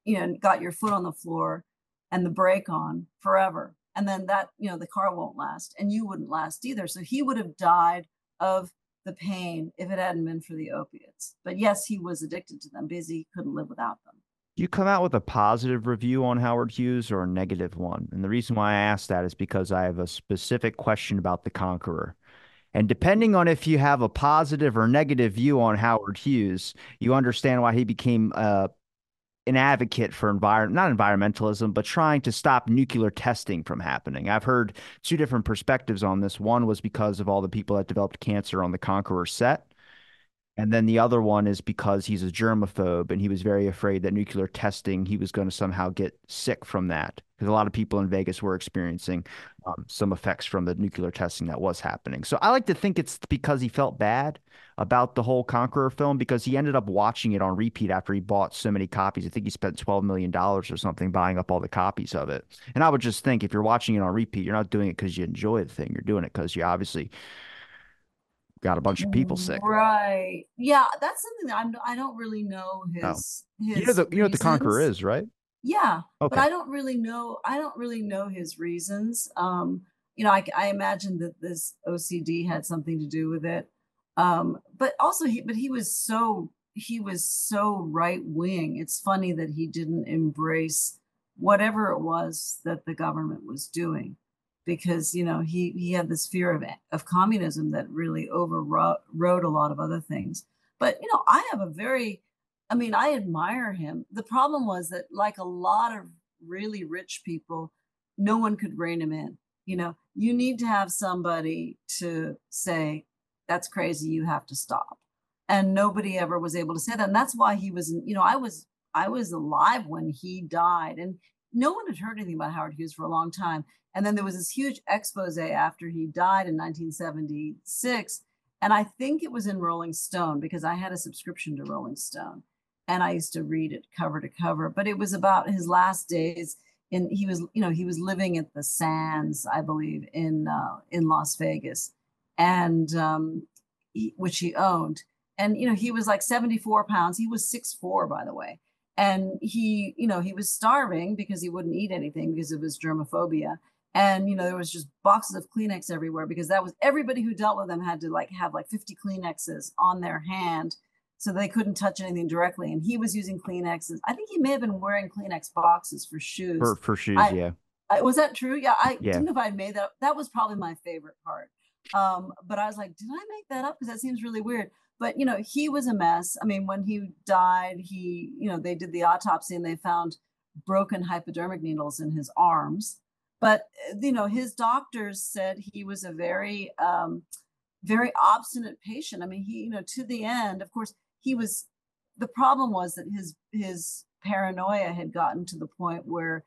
you know got your foot on the floor and the brake on forever and then that you know the car won't last and you wouldn't last either so he would have died of the pain if it hadn't been for the opiates but yes he was addicted to them because he couldn't live without them you come out with a positive review on Howard Hughes or a negative one? And the reason why I ask that is because I have a specific question about The Conqueror. And depending on if you have a positive or negative view on Howard Hughes, you understand why he became uh, an advocate for environment, not environmentalism, but trying to stop nuclear testing from happening. I've heard two different perspectives on this. One was because of all the people that developed cancer on the Conqueror set. And then the other one is because he's a germaphobe and he was very afraid that nuclear testing, he was going to somehow get sick from that. Because a lot of people in Vegas were experiencing um, some effects from the nuclear testing that was happening. So I like to think it's because he felt bad about the whole Conqueror film because he ended up watching it on repeat after he bought so many copies. I think he spent $12 million or something buying up all the copies of it. And I would just think if you're watching it on repeat, you're not doing it because you enjoy the thing. You're doing it because you obviously got a bunch of people sick. Right. Yeah, that's something that I'm. I don't really know his. Oh. his you know the you know what the Conqueror is, right? Yeah, okay. but I don't really know. I don't really know his reasons. Um, you know, I, I imagine that this OCD had something to do with it. Um, but also he, but he was so he was so right wing. It's funny that he didn't embrace whatever it was that the government was doing because you know he he had this fear of of communism that really overrode a lot of other things. But you know i have a very i mean i admire him. The problem was that like a lot of really rich people no one could rein him in. You know you need to have somebody to say that's crazy you have to stop. And nobody ever was able to say that. And that's why he was you know i was i was alive when he died. And no one had heard anything about howard hughes for a long time and then there was this huge expose after he died in 1976. And I think it was in Rolling Stone because I had a subscription to Rolling Stone and I used to read it cover to cover. But it was about his last days. And he was, you know, he was living at the Sands, I believe, in uh, in Las Vegas, and um, he, which he owned. And you know, he was like 74 pounds. He was six four, by the way. And he, you know, he was starving because he wouldn't eat anything because of his germophobia. And you know there was just boxes of kleenex everywhere because that was everybody who dealt with them had to like have like 50 kleenexes on their hand so they couldn't touch anything directly. And he was using kleenexes. I think he may have been wearing kleenex boxes for shoes. For, for shoes I, yeah. I, was that true? Yeah i yeah. didn't know if i made that that was probably my favorite part um but i was like did i make that up? Because that seems really weird. But you know he was a mess. I mean when he died he you know they did the autopsy and they found broken hypodermic needles in his arms. But uh, you know his doctors said he was a very um, very obstinate patient. I mean, he, you know, to the end, of course, he was the problem was that his his paranoia had gotten to the point where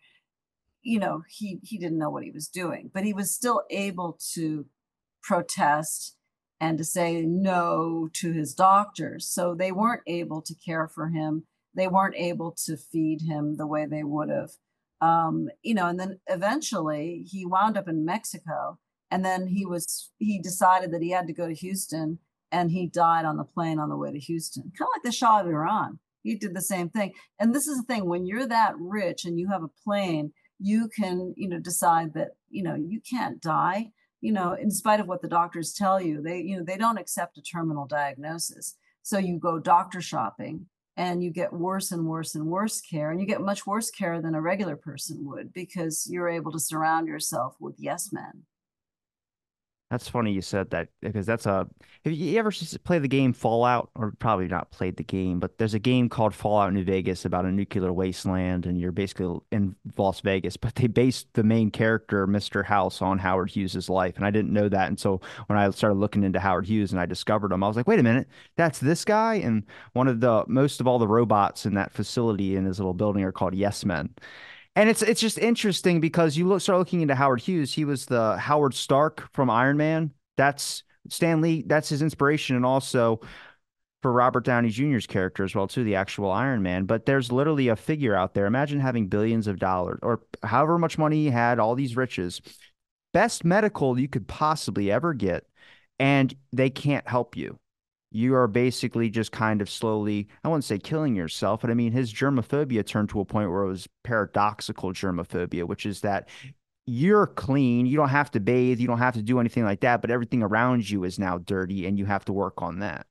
you know he he didn't know what he was doing. But he was still able to protest and to say no to his doctors. So they weren't able to care for him. They weren't able to feed him the way they would have. Um, you know and then eventually he wound up in mexico and then he was he decided that he had to go to houston and he died on the plane on the way to houston. Kind of like the shah of iran. He did the same thing. And this is the thing when you're that rich and you have a plane you can you know decide that you know you can't die you know in spite of what the doctors tell you they you know they don't accept a terminal diagnosis. So you go doctor shopping and you get worse and worse and worse care and you get much worse care than a regular person would because you're able to surround yourself with yes men that's funny you said that because that's a. Have you ever played the game Fallout, or probably not played the game, but there's a game called Fallout New Vegas about a nuclear wasteland, and you're basically in Las Vegas. (laughs) But they based the main character, Mr. House, on Howard Hughes's life, and I didn't know that And so when I started looking into Howard Hughes and I discovered him. I was like, wait a minute, that's this guy, and one of the most of all the robots in that facility in his little building are called Yes Men. And it's it's just interesting because you look start looking into Howard Hughes. He was the Howard Stark from Iron Man. That's Stan Lee. That's his inspiration, and also for Robert Downey Jr.'s character as well too, the actual Iron Man. But there's literally a figure out there. Imagine having billions of dollars or however much money he had, all these riches, best medical you could possibly ever get, and they can't help you you are basically just kind of slowly, I wouldn't say killing yourself, but I mean, his germophobia turned to a point where it was paradoxical germophobia, which is that you're clean. You don't have to bathe. You don't have to do anything like that, but everything around you is now dirty and you have to work on that.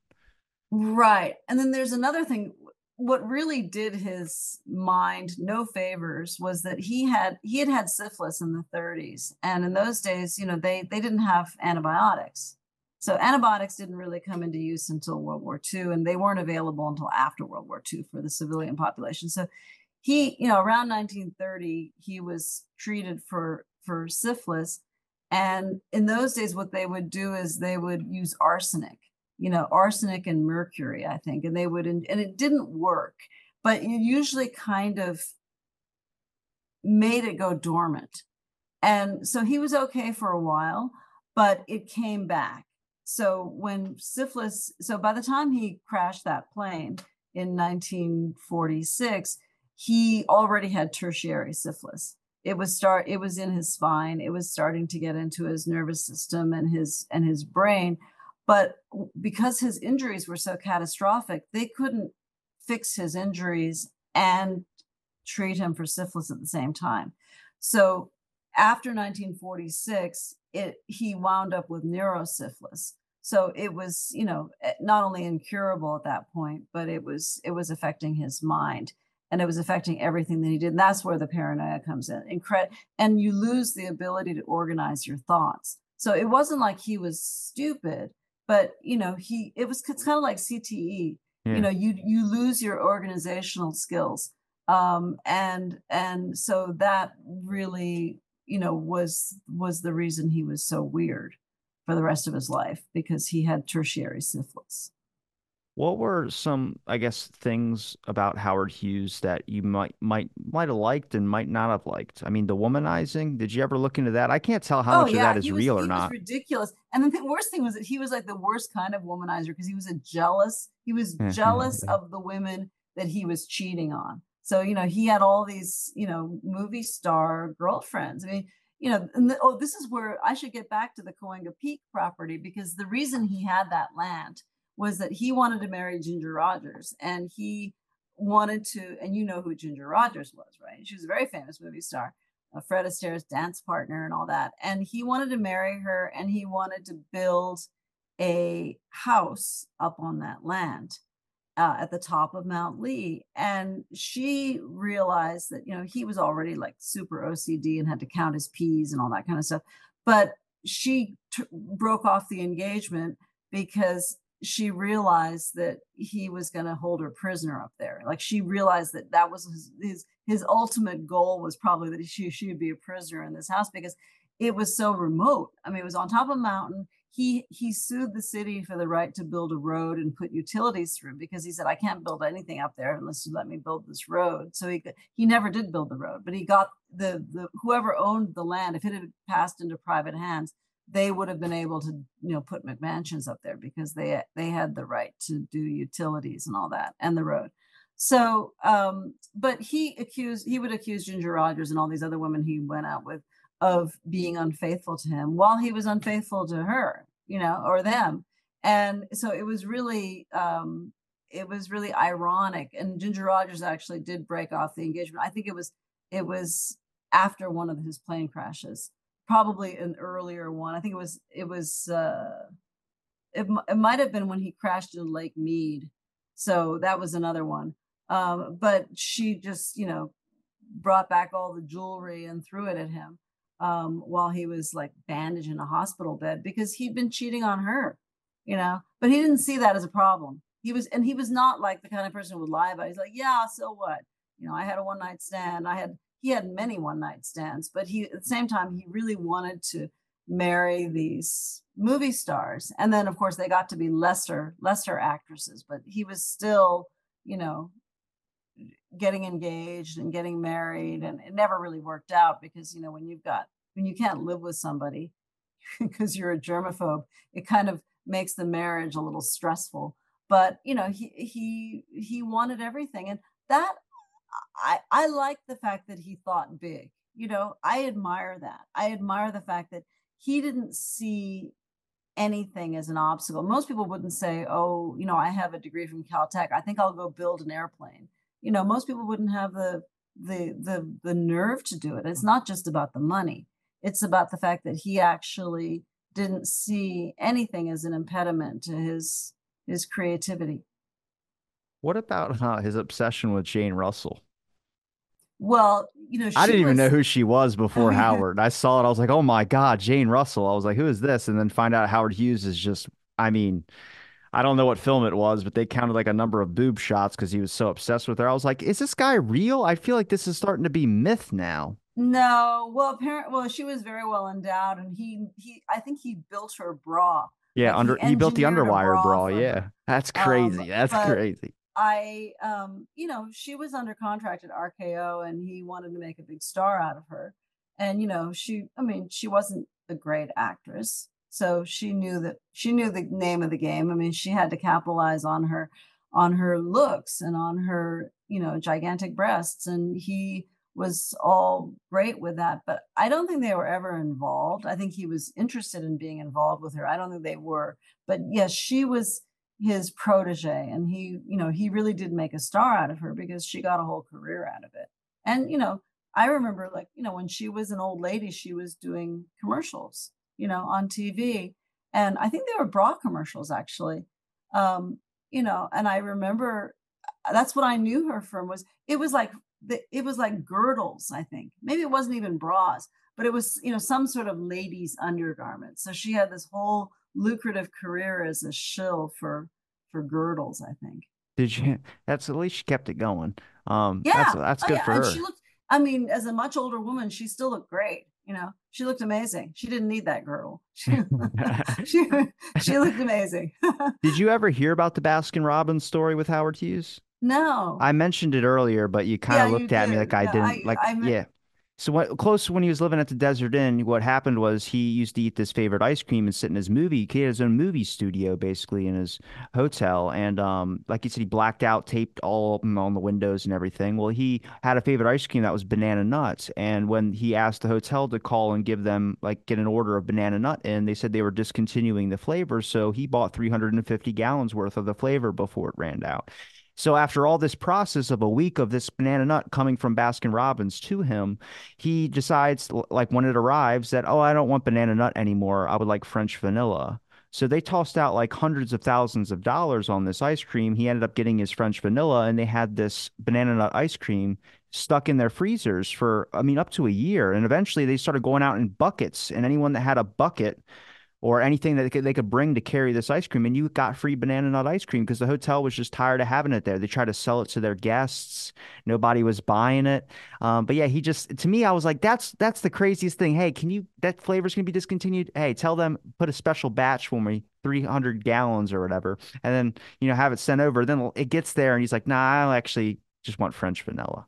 Right. And then there's another thing. What really did his mind no favors was that he had he had had syphilis in the 30s, and in those days, you know, they they didn't have antibiotics. So antibiotics didn't really come into use until World War II, and they weren't available until after World War II for the civilian population. So he, you know, around 1930, he was treated for for syphilis, and in those days, what they would do is they would use arsenic, you know, arsenic and mercury, I think, and they would, and it didn't work, but it usually kind of made it go dormant. And so he was okay for a while, but it came back so when syphilis, so by the time he crashed that plane in 1946, he already had tertiary syphilis. It was start it was in his spine. It was starting to get into his nervous system and his and his brain. But because his injuries were so catastrophic, they couldn't fix his injuries and treat him for syphilis at the same time. So after 1946, it he wound up with neurosyphilis. So it was, you know, eh, not only incurable at that point, but it was it was affecting his mind and it was affecting everything that he did. And that's where the paranoia comes in. Incre- and you lose the ability to organize your thoughts. So it wasn't like he was stupid, but you know, he it was it's kind of like CTE. Yeah. You know, you you lose your organizational skills. Um and and so that really you know was was the reason he was so weird for the rest of his life because he had tertiary syphilis. What were some i guess things about howard hughes that you might might might have liked and might not have liked? I mean the womanizing did you ever look into that? I can't tell how oh, much yeah. of that is was, real or not. It's ridiculous. And the worst thing was that he was like the worst kind of womanizer because he was a jealous he was (laughs) jealous of the women that he was cheating on so, you know, he had all these, you know, movie star girlfriends. I mean, you know, and the, oh, this is where I should get back to the Cahuenga Peak property because the reason he had that land was that he wanted to marry Ginger Rogers and he wanted to, and you know who Ginger Rogers was, right? She was a very famous movie star, uh, Fred Astaire's dance partner and all that. And he wanted to marry her and he wanted to build a house up on that land uh, at the top of Mount Lee. And she realized that, you know, he was already like super OCD and had to count his peas and all that kind of stuff. But she t- broke off the engagement because she realized that he was going to hold her prisoner up there. Like she realized that that was his, his, his ultimate goal was probably that she, she would be a prisoner in this house because it was so remote. I mean, it was on top of a mountain. He he sued the city for the right to build a road and put utilities through because he said I can't build anything up there unless you let me build this road. So he he never did build the road, but he got the the whoever owned the land if it had passed into private hands, they would have been able to you know put McMansions up there because they they had the right to do utilities and all that and the road. So, um, but he accused he would accuse Ginger Rogers and all these other women he went out with of being unfaithful to him while he was unfaithful to her, you know, or them. And so it was really um, it was really ironic. And Ginger Rogers actually did break off the engagement. I think it was it was after one of his plane crashes probably an earlier one. I think it was it was uh, it, it might have been when he crashed in Lake Mead. So that was another one. Um, but she just you know brought back all the jewelry and threw it at him um, while he was like bandaged in a hospital bed because he'd been cheating on her, you know. But he didn't see that as a problem. He was, and he was not like the kind of person who would lie about. It. He's like, yeah, so what? You know, I had a one night stand. I had he had many one night stands, but he at the same time he really wanted to marry these movie stars. And then of course they got to be lesser lesser actresses, but he was still, you know, getting engaged and getting married and it never really worked out because you know when you've got when you can't live with somebody (laughs) because you're a germaphobe, it kind of makes the marriage a little stressful. But you know, he he he wanted everything and that I, I like the fact that he thought big. You know, I admire that. I admire the fact that he didn't see anything as an obstacle. Most people wouldn't say, "Oh, you know, I have a degree from Caltech. I think I'll go build an airplane." You know, most people wouldn't have the the the the nerve to do it. It's not just about the money. It's about the fact that he actually didn't see anything as an impediment to his his creativity. What about uh, his obsession with Jane Russell? Well, you know, I didn't was... even know who she was before (laughs) Howard. I saw it. I was like, oh my God, Jane Russell. I was like, who is this? And then find out Howard Hughes is just, I mean, I don't know what film it was, but they counted like a number of boob shots because he was so obsessed with her. I was like, is this guy real? I feel like this is starting to be myth now. No, well, apparently, well, she was very well endowed, and he, he, I think he built her bra. Yeah, like under he, he built the underwire bra. bra yeah, that's um, crazy. Um, that's crazy. I, um, you know, she was under contract at RKO and he wanted to make a big star out of her. And, you know, she, I mean, she wasn't a great actress. So she knew that she knew the name of the game. I mean, she had to capitalize on her, on her looks and on her, you know, gigantic breasts. And he was all great with that. But I don't think they were ever involved. I think he was interested in being involved with her. I don't think they were. But yes, she was his protege and he you know he really did make a star out of her because she got a whole career out of it and you know i remember like you know when she was an old lady she was doing commercials you know on tv and i think they were bra commercials actually um you know and i remember uh, that's what i knew her from was it was like it was like girdles i think maybe it wasn't even bras but it was you know some sort of ladies undergarment so she had this whole lucrative career as a shill for for girdles. I think. Did you? That's at least she kept it going. Um, yeah, that's, that's oh, good oh, yeah. for her. And she looked. I mean, as a much older woman, she still looked great. You know, she looked amazing. She didn't need that girdle. (laughs) She (laughs) she, she looked amazing. (laughs) Did you ever hear about the Baskin Robbins story with Howard Hughes? No. I mentioned it earlier, but you kind of yeah, looked at me like I didn't. I, like, I, yeah. So what, close when he was living at the Desert Inn, what happened was he used to eat this favorite ice cream and sit in his movie. He had his own movie studio basically in his hotel, and um, like he said, he blacked out, taped all on the windows and everything. Well, he had a favorite ice cream that was banana nuts, and when he asked the hotel to call and give them like get an order of banana nut in, they said they were discontinuing the flavor, so he bought 350 gallons worth of the flavor before it ran out. So after all this process of a week of this banana nut coming from Baskin Robbins to him, he decides like when it arrives that oh I don't want banana nut anymore. I would like French vanilla. So they tossed out like hundreds of thousands of dollars on this ice cream. He ended up getting his French vanilla and they had this banana nut ice cream stuck in their freezers for I mean up to a year and eventually they started going out in buckets and anyone that had a bucket or anything that they could, they could bring to carry this ice cream. And you got free banana nut ice cream because the hotel was just tired of having it there. They tried to sell it to their guests. Nobody was buying it. Um, but yeah, he just, to me, I was like, that's, that's the craziest thing. Hey, can you, that flavor's going to be discontinued. Hey, tell them, put a special batch for me, 300 gallons or whatever. And then, you know, have it sent over. Then it gets there and he's like, nah, I actually just want French vanilla.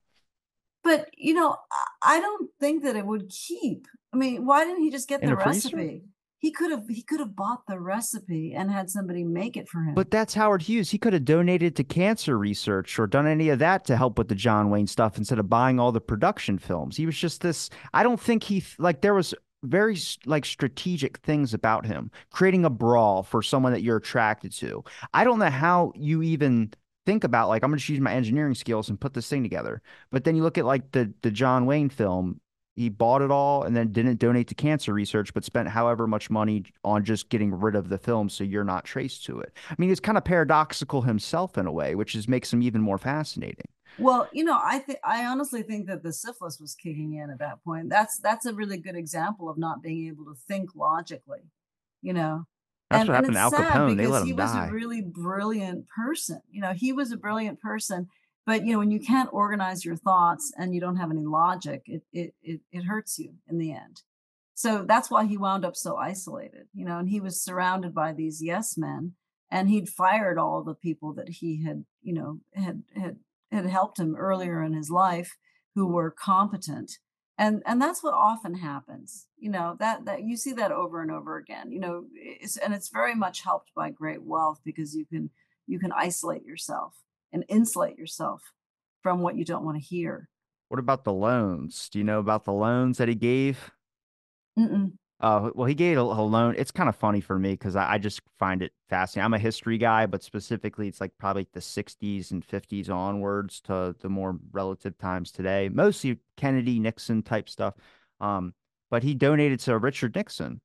But, you know, I don't think that it would keep. I mean, why didn't he just get In the recipe? He could have he could have bought the recipe and had somebody make it for him. But that's Howard Hughes. He could have donated to cancer research or done any of that to help with the John Wayne stuff instead of buying all the production films. He was just this. I don't think he like there was very like strategic things about him, creating a brawl for someone that you're attracted to. I don't know how you even think about like I'm going to use my engineering skills and put this thing together. But then you look at like the the John Wayne film he bought it all and then didn't donate to cancer research, but spent however much money on just getting rid of the film so you're not traced to it. I mean, he's kind of paradoxical himself in a way, which is makes him even more fascinating. Well, you know, I think I honestly think that the syphilis was kicking in at that point. That's that's a really good example of not being able to think logically, you know. That's And what happened to it's Al sad Capone. They because let he him was a really brilliant person. You know, he was a brilliant person, but you know, when you can't organize your thoughts and you don't have any logic, it it it, it hurts you in the end. So that's why he wound up so isolated, you know, and he was surrounded by these yes men and he'd fired all the people that he had, you know, had had had helped him earlier in his life who were competent. And and that's what often happens. You know, that that you see that over and over again. You know, it's and it's very much helped by great wealth because you can you can isolate yourself and insulate yourself from what you don't want to hear. What about the loans? Do you know about the loans that he gave? Mm-mm. Uh, well, he gave a, a loan. It's kind of funny for me because I, I just find it fascinating. I'm a history guy, but specifically, it's like probably the 60s and 50s onwards to the more relative times today, mostly Kennedy, Nixon type stuff. Um, but he donated to Richard Nixon.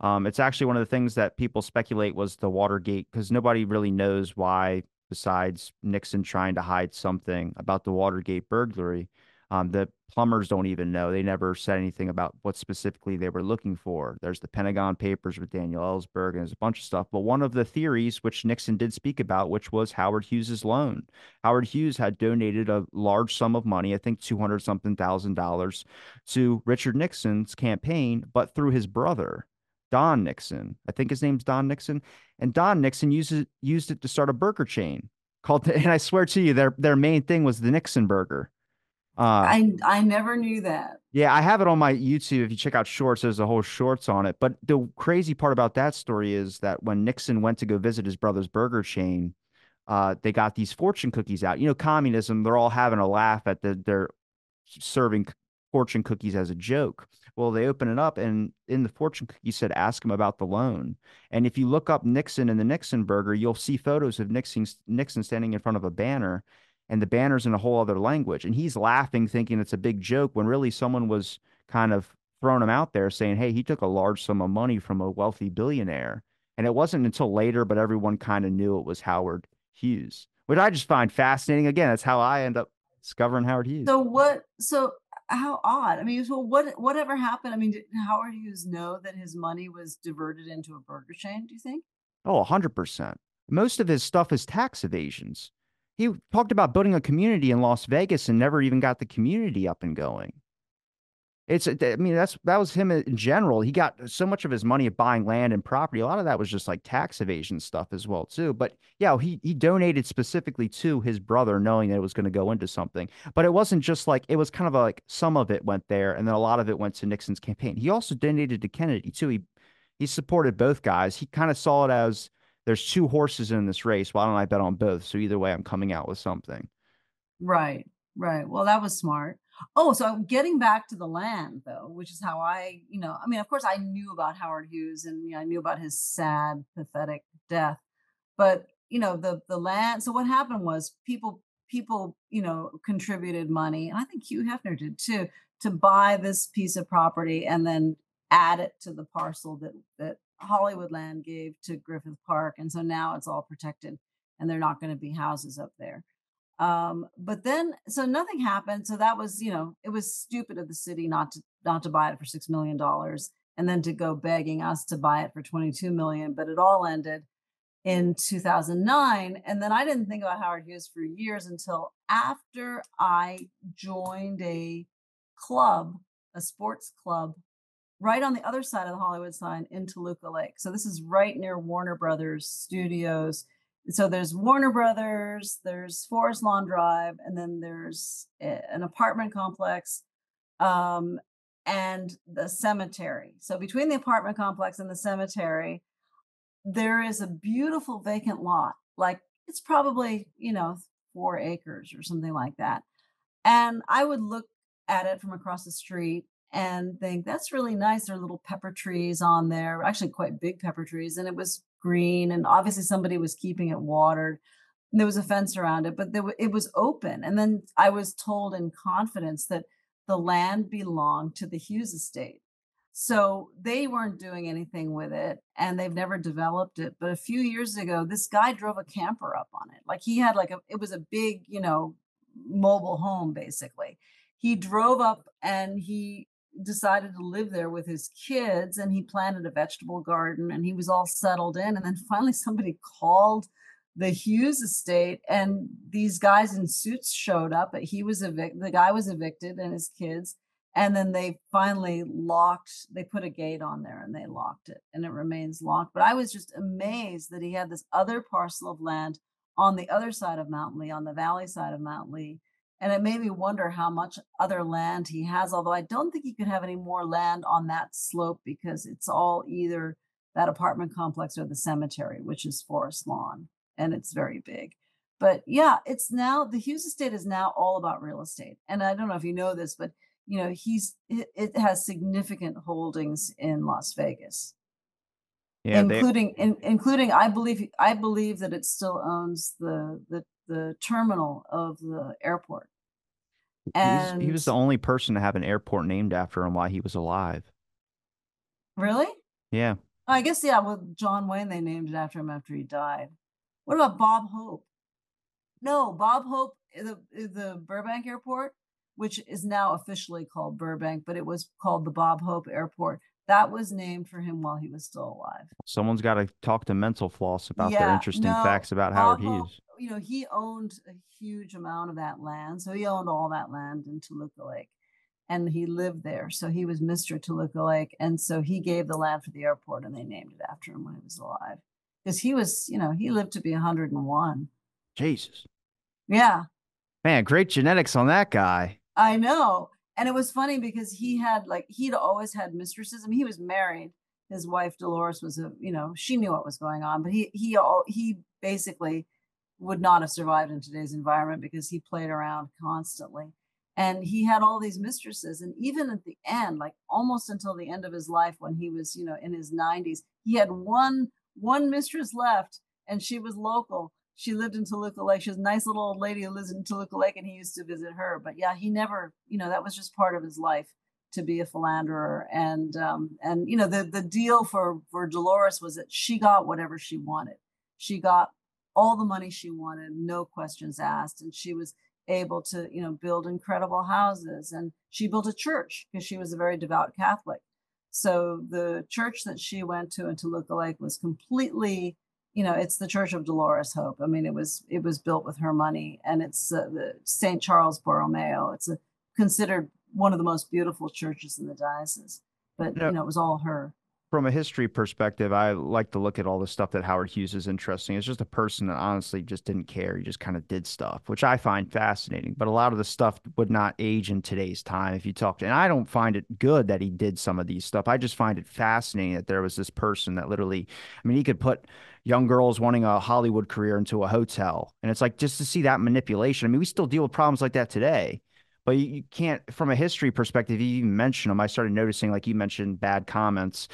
Um, it's actually one of the things that people speculate was the Watergate because nobody really knows why, besides Nixon trying to hide something about the Watergate burglary. Um, the plumbers don't even know. They never said anything about what specifically they were looking for. There's the Pentagon Papers with Daniel Ellsberg, and there's a bunch of stuff. But one of the theories, which Nixon did speak about, which was Howard Hughes's loan. Howard Hughes had donated a large sum of money, I think 200 something thousand dollars, to Richard Nixon's campaign, but through his brother. Don Nixon, I think his name's Don Nixon, and Don Nixon used it, used it to start a burger chain called. (laughs) And I swear to you, their their main thing was the Nixon burger. Uh, I I never knew that. yeah, I have it on my YouTube. If you check out shorts, there's a whole shorts on it. But the crazy part about that story is that when Nixon went to go visit his brother's burger chain, uh, they got these fortune cookies out. You know, communism, they're all having a laugh at the they're serving fortune cookies as a joke. Well, they open it up and in the fortune cookie said, ask him about the loan. And if you look up Nixon and the Nixon burger, you'll see photos of Nixon Nixon standing in front of a banner and the banner's in a whole other language. And he's laughing, thinking it's a big joke when really someone was kind of throwing him out there saying, Hey, he took a large sum of money from a wealthy billionaire. And it wasn't until later, but everyone kind of knew it was Howard Hughes, which I just find fascinating. Again, that's how I end up discovering Howard Hughes. So what? So how odd. I mean, so what? Whatever happened? I mean, did Howard Hughes know that his money was diverted into a burger chain? Do you think? Oh, 100%. Most of his stuff is tax evasions. He talked about building a community in Las Vegas and never even got the community up and going. It's, uh, I mean, that's that was him in general. He got so much of his money of buying land and property. A lot of that was just like tax evasion stuff as well, too. But yeah, he he donated specifically to his brother, knowing that it was going to go into something. But it wasn't just like it was kind of like some of it went there, and then a lot of it went to Nixon's campaign. He also donated to Kennedy too. He he supported both guys. He kind of saw it as there's two horses in this race. Why don't I bet on both? So either way, I'm coming out with something. Right. Right. Well, that was smart. Oh, so I'm getting back to the land though, which is how I, you know, I mean, of course, I knew about Howard Hughes and you know, I knew about his sad, pathetic death, but you know, the the land. So what happened was people people you know contributed money, and I think Hugh Hefner did too, to buy this piece of property and then add it to the parcel that that Hollywoodland gave to Griffith Park, and so now it's all protected, and they're not going to be houses up there. Um, but then so nothing happened. So that was, you know, it was stupid of the city not to not to buy it for six million dollars. and then to go begging us to buy it for 22 million. But it all ended in 2009. And then I didn't think about Howard Hughes for years until after I joined a club, a sports club, right on the other side of the Hollywood sign in Toluca Lake. So this is right near Warner Brothers Studios. So there's Warner Brothers, there's Forest Lawn Drive, and then there's an apartment complex um, and the cemetery. So between the apartment complex and the cemetery, there is a beautiful vacant lot. Like it's probably, you know, four acres or something like that. And I would look at it from across the street and think that's really nice. There are little pepper trees on there, actually quite big pepper trees, and it was green. And obviously somebody was keeping it watered. There was a fence around it, but there, it was open. And then I was told in confidence that the land belonged to the Hughes estate. So they weren't doing anything with it and they've never developed it. But a few years ago, this guy drove a camper up on it. Like he had like a, it was a big, you know, mobile home basically. He drove up and he decided to live there with his kids and he planted a vegetable garden and he was all settled in. And then (laughs) finally somebody called the Hughes estate and these guys in suits showed up. But He was evicted, the guy was evicted and his kids and then they finally locked they put a gate on there and they locked it and it remains locked but i was just amazed that he had this other parcel of land on the other side of mount lee on the valley side of mount lee and it made me wonder how much other land he has although i don't think he could have any more land on that slope because it's all either that apartment complex or the cemetery which is forest lawn and it's very big but yeah it's now the hughes estate is now all about real estate and i don't know if you know this but you know he's it, it has significant holdings in Las Vegas. Yeah, including they, in, including I believe I believe that it still owns the the the terminal of the airport. And he was the only person to have an airport named after him while he was alive. Really? Yeah. I guess yeah. With John Wayne, they named it after him after he died. What about Bob Hope? No, Bob Hope, eh, the eh, the Burbank Airport which is now officially called Burbank, but it was called the Bob Hope Airport. That was named for him while he was still alive. Someone's got to talk to Mental Floss about yeah, their interesting no, facts about Bob Howard Hope, Hughes. You know, he owned a huge amount of that land. So he owned all that land in Toluca Lake and he lived there. So he was Mr. Toluca Lake. And so he gave the land for the airport and they named it after him when he was alive. Because he was, you know, he lived to be 101. Jesus. Yeah. Man, great genetics on that guy. I know. And it was funny because he had like he'd always had mistresses. I mean, he was married. His wife Dolores was a, you know, she knew what was going on, but he he all he basically would not have survived in today's environment because he played around constantly. And he had all these mistresses. And even at the end, like almost until the end of his life, when he was, you know, in his 90s, he had one one mistress left and she was local she lived in Toluca Lake. She was a nice little old lady who lives in Toluca Lake, and he used to visit her. But yeah, he never, you know, that was just part of his life to be a philanderer. And um, and you know, the the deal for for Dolores was that she got whatever she wanted. She got all the money she wanted, no questions asked, and she was able to, you know, build incredible houses. And she built a church because she was a very devout Catholic. So the church that she went to in Toluca Lake was completely you know it's the church of dolores hope i mean it was it was built with her money and it's uh, the st charles borromeo it's a, considered one of the most beautiful churches in the diocese but you know it was all her from a history perspective, I like to look at all the stuff that Howard Hughes is interesting. It's just a person that honestly just didn't care. He just kind of did stuff, which I find fascinating. But a lot of the stuff would not age in today's time if you talk to, and I don't find it good that he did some of these stuff. I just find it fascinating that there was this person that literally, I mean, he could put young girls wanting a Hollywood career into a hotel. And it's like just to see that manipulation. I mean, we still deal with problems like that today but you, can't from a history perspective you even mention them i started noticing like you mentioned bad comments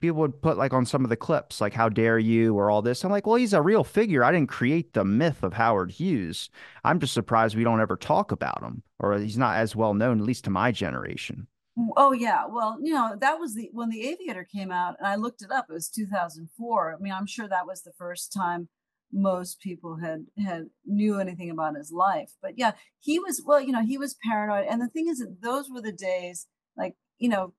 people would put like on some of the clips, like "How dare you" or all this. I'm like, well, he's a real figure. I didn't create the myth of Howard Hughes. I'm just surprised we don't ever talk about him, or he's not as well known, at least to my generation. Oh yeah, well, you know that was the when the Aviator came out, and I looked it up. It was 2004. I mean, I'm sure that was the first time most people had had knew anything about his life. But yeah, he was well, you know, he was paranoid. And the thing is that those were the days, like you know,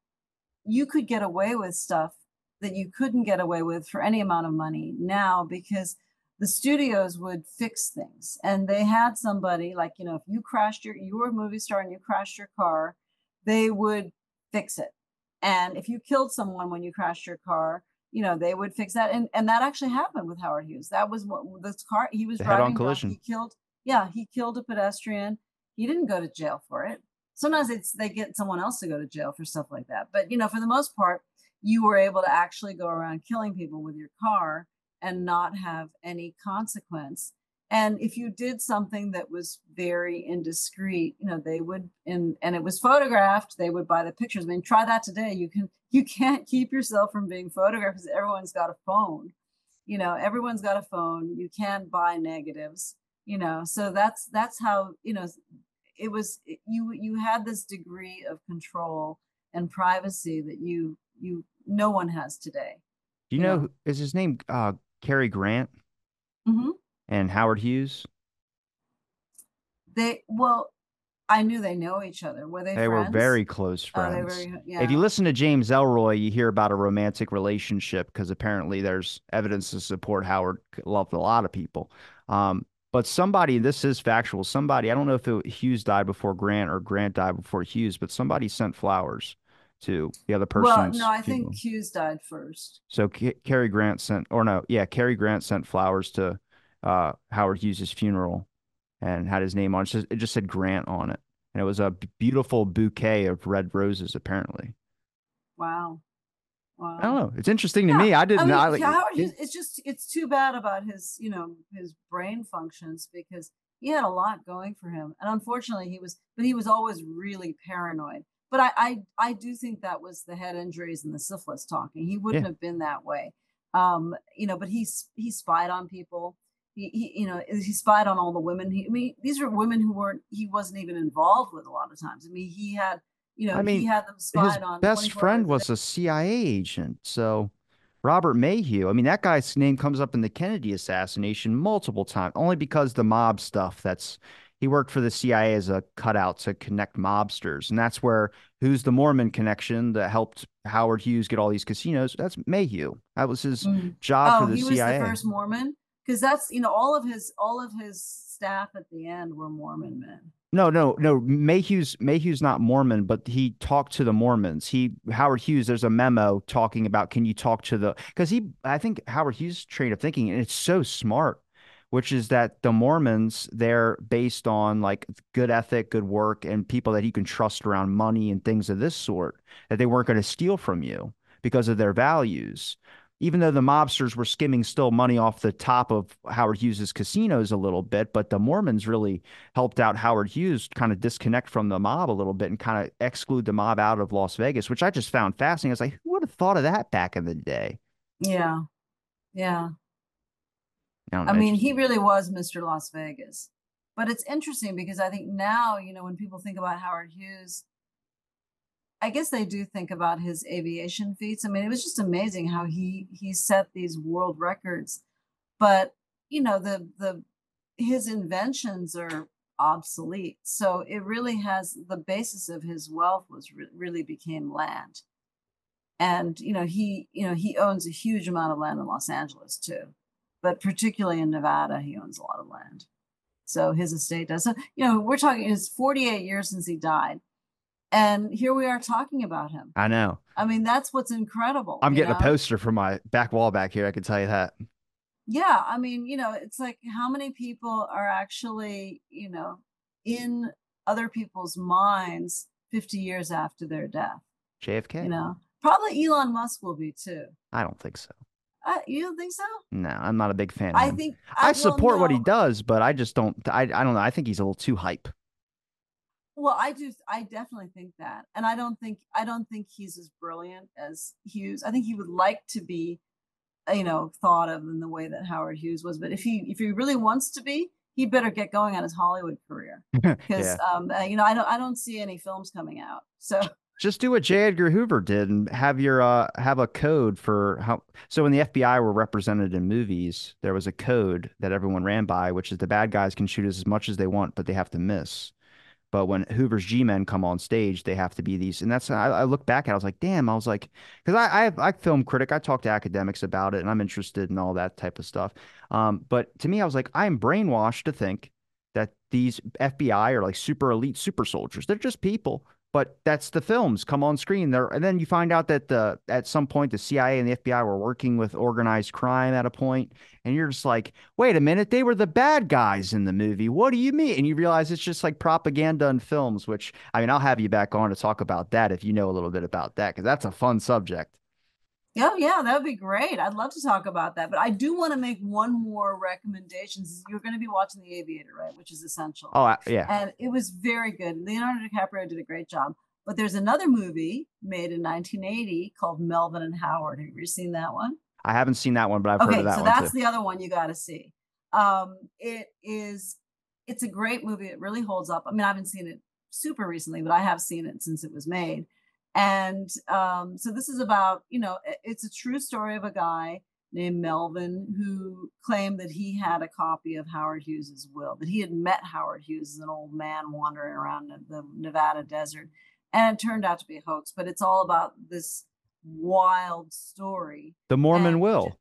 you could get away with stuff that you couldn't get away with for any amount of money now because the studios would fix things. And they had somebody like you know if you crashed your you were a movie star and you crashed your car they would fix it. And if you killed someone when you crashed your car you know they would fix that. And and that actually happened with howard hughes. That was what this car he was driving collision. he killed yeah he killed a pedestrian. He didn't go to jail for it. Sometimes it's they get someone else to go to jail for stuff like that. But you know for the most part you were able to actually go around killing people with your car and not have any consequence. And if you did something that was very indiscreet you know they would and and it was photographed they would buy the pictures. I mean try that today. You can (laughs) you can't keep yourself from being photographed because everyone's got a phone. You know everyone's got a phone. You can't buy negatives you know so that's that's how you know it was you you had this degree of control and privacy that you you no one has today Do you Yeah. know is his name uh Cary Grant hmm and Howard Hughes? they well i knew they know each other were they They were very close oh, friends. were yeah If you listen to James Ellroy, you hear about a romantic relationship because apparently there's evidence to support Howard loved a lot of people. Um, but somebody, this is factual. Somebody, I don't know if it, Hughes died before Grant or Grant died before Hughes, but somebody sent flowers to the other person. well no i think hughes died first So Ca- Cary Grant sent, or no, yeah, Cary Grant sent flowers to uh, Howard Hughes' funeral and had his name on it. It just said Grant on it. And it was a beautiful bouquet of red roses, apparently. wow wow I don't know. It's interesting to me. I I didn't mean, know. Howard Hughes, it's just it's too bad about his, you know, his brain functions because he had a lot going for him, and unfortunately, he was, but he was always really paranoid. But I, I, I do think that was the head injuries and the syphilis talking. He wouldn't Yeah. have been that way, um, you know. But he, he spied on people. He, he, you know, he spied on all the women. He, I mean, these were women who weren't. He wasn't even involved with a lot of times. I mean, he had, you know, I mean, he had them his on. best friend was a CIA agent. So Robert Maheu. I mean, that guy's name comes up in the Kennedy assassination multiple times, only because the mob stuff. That's he worked for the CIA as a cutout to connect mobsters, and that's where who's the Mormon connection that helped Howard Hughes get all these casinos. That's Maheu. That was his Mhm. job oh, for the he was the first Mormon because that's you know all of his all of his staff at the end were Mormon men. No, no, no. Maheu's Maheu's not Mormon, but he talked to the Mormons. He Howard Hughes. There's a memo talking about can you talk to the because he I think Howard Hughes' train of thinking and it's so smart, which is that the Mormons they're based on like good ethic, good work, and people that you can trust around money and things of this sort that they weren't going to steal from you because of their values. Even though the mobsters were skimming still money off the top of Howard Hughes's casinos a little bit, but the Mormons really helped out Howard Hughes kind of disconnect from the mob a little bit and kind of exclude the mob out of Las Vegas, which I just found fascinating. I was like, who would have thought of that back in the day? Yeah, yeah. I, I mean, he really was Mr. Las Vegas. But it's interesting because I think now you know when people think about Howard Hughes. I guess they do think about his aviation feats. I mean, it was just amazing how he he set these world records. But you know, the the his inventions are obsolete. So it really has the basis of his wealth was re- really became land. And you know, he you know, he owns a huge amount of land in Los Angeles too. But particularly in Nevada, he owns a lot of land. So his estate does. So, you know, we're talking it's 48 years since he died. And here we are talking about him. I know. I mean, that's what's incredible. I'm getting know? a poster for my back wall back here. I can tell you that. yeah i mean you know it's like how many people are actually you know in other people's minds 50 years after their death JFK. you know probably elon musk will be too I don't think so. Uh, you don't think so No, I'm not a big fan. Of i think I well, support what he does, but I just don't. I I don't know. I think he's a little too hype. well i do i definitely think that and i don't think i don't think he's as brilliant as hughes i think he would like to be uh, you know thought of in the way that howard hughes was but if he if he really wants to be he better get going on his hollywood career because (laughs) yeah. um uh, you know i don't i don't see any films coming out so (laughs) Just do what J. Edgar Hoover did and have your uh have a code for how so when the FBI were represented in movies, there was a code that everyone ran by, which is the bad guys can shoot as much as they want, but they have to miss. But when Hoover's G-men come on stage, they have to be these. And that's I, I look back at. It, I was like, damn. I was like, because I I I film critic. I talk to academics about it, and I'm interested in all that type of stuff. Um, but to me, I was like, I am brainwashed to think that these FBI are like super elite super soldiers. They're just people but that's the films come on screen there. And then you find out that the at some point the cia and the fbi were working with organized crime at a point and you're just like wait a minute they were the bad guys in the movie. What do you mean? And you realize it's just like propaganda in films which i mean i'll have you back on to talk about that if you know a little bit about that because that's a fun subject Oh yeah, that would be great. I'd love to talk about that. But I do want to make one more recommendation. You're going to be watching The Aviator, right? Which is essential. Oh yeah. And it was very good. Leonardo DiCaprio did a great job. But there's another movie made in 1980 called Melvin and Howard. Have you ever seen that one? I haven't seen that one, but I've okay, heard of that so one. So that's too. the other one you got to see. Um, it is. It's a great movie. It really holds up. I mean, I haven't seen it super recently, but I have seen it since it was made and um, so this is about, you know, it's a true story of a guy named Melvin who claimed that he had a copy of Howard Hughes's will, that he had met Howard Hughes as an old man wandering around the Nevada desert. And it turned out to be a hoax, but it's all about this wild story. The Mormon and, will.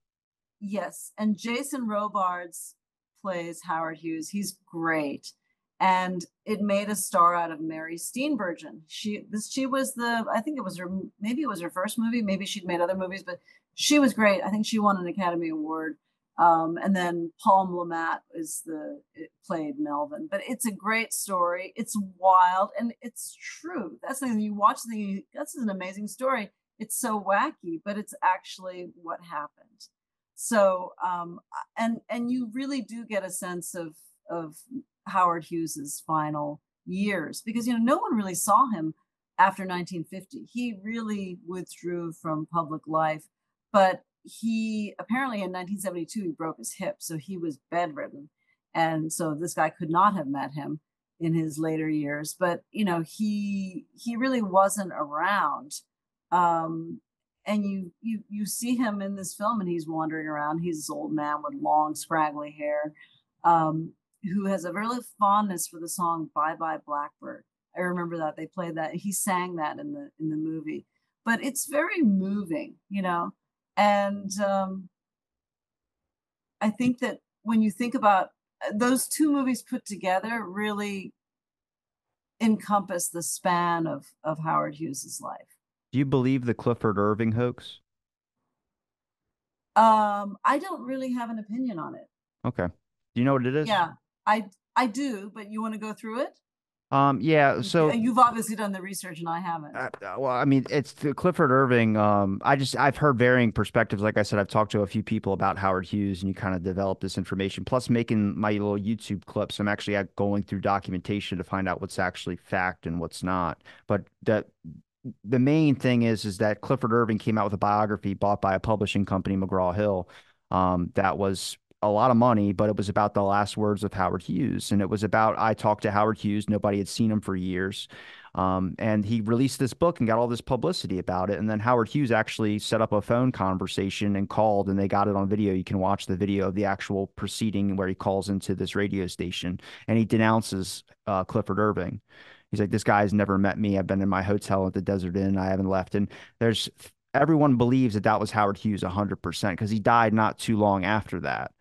Yes. And Jason Robards plays Howard Hughes. He's great and it made a star out of Mary Steenburgen. She this she was the I think it was her maybe it was her first movie, maybe she'd made other movies, but she was great. I think she won an Academy Award. Um, and then Paul Le Mat is the played Melvin, but it's a great story. It's wild and it's true. That's the thing. You watch the that's an amazing story. It's so wacky, but it's actually what happened. So um, and and you really do get a sense of of Howard Hughes's final years because you know no one really saw him after 1950. He really withdrew from public life, but he apparently in 1972 he broke his hip, so he was bedridden, and so this guy could not have met him in his later years. But you know he he really wasn't around. Um, and you you you see him in this film and he's wandering around he's this old man with long scraggly hair um, who has a really fondness for the song "Bye Bye Blackbird." I remember that they played that. He sang that in the in the movie, but it's very moving, you know. And um, I think that when you think about uh, those two movies put together, really encompass the span of of Howard Hughes's life. Do you believe the Clifford Irving hoax? Um, I don't really have an opinion on it. Okay. Do you know what it is? Yeah. I I do, but you want to go through it? Um, yeah. So you've obviously done the research, and I haven't. Uh, uh well, I mean, it's Clifford Irving. Um, I just I've heard varying perspectives. Like I said, I've talked to a few people about Howard Hughes, and you kind of develop this information. Plus, making my little YouTube clips, I'm actually going through documentation to find out what's actually fact and what's not. But that the main thing is is that Clifford Irving came out with a biography bought by a publishing company, McGraw Hill, um, that was a lot of money, but it was about the last words of Howard Hughes. And it was about I talked to Howard Hughes. Nobody had seen him for years. Um, and he released this book and got all this publicity about it. And then Howard Hughes actually set up a phone conversation and called, and they got it on video. You can watch the video of the actual proceeding where he calls into this radio station and he denounces uh, Clifford Irving. He's like, This guy's never met me. I've been in my hotel at the Desert Inn. I haven't left. And there's everyone believes that that was Howard Hughes 100% because he died not too long after that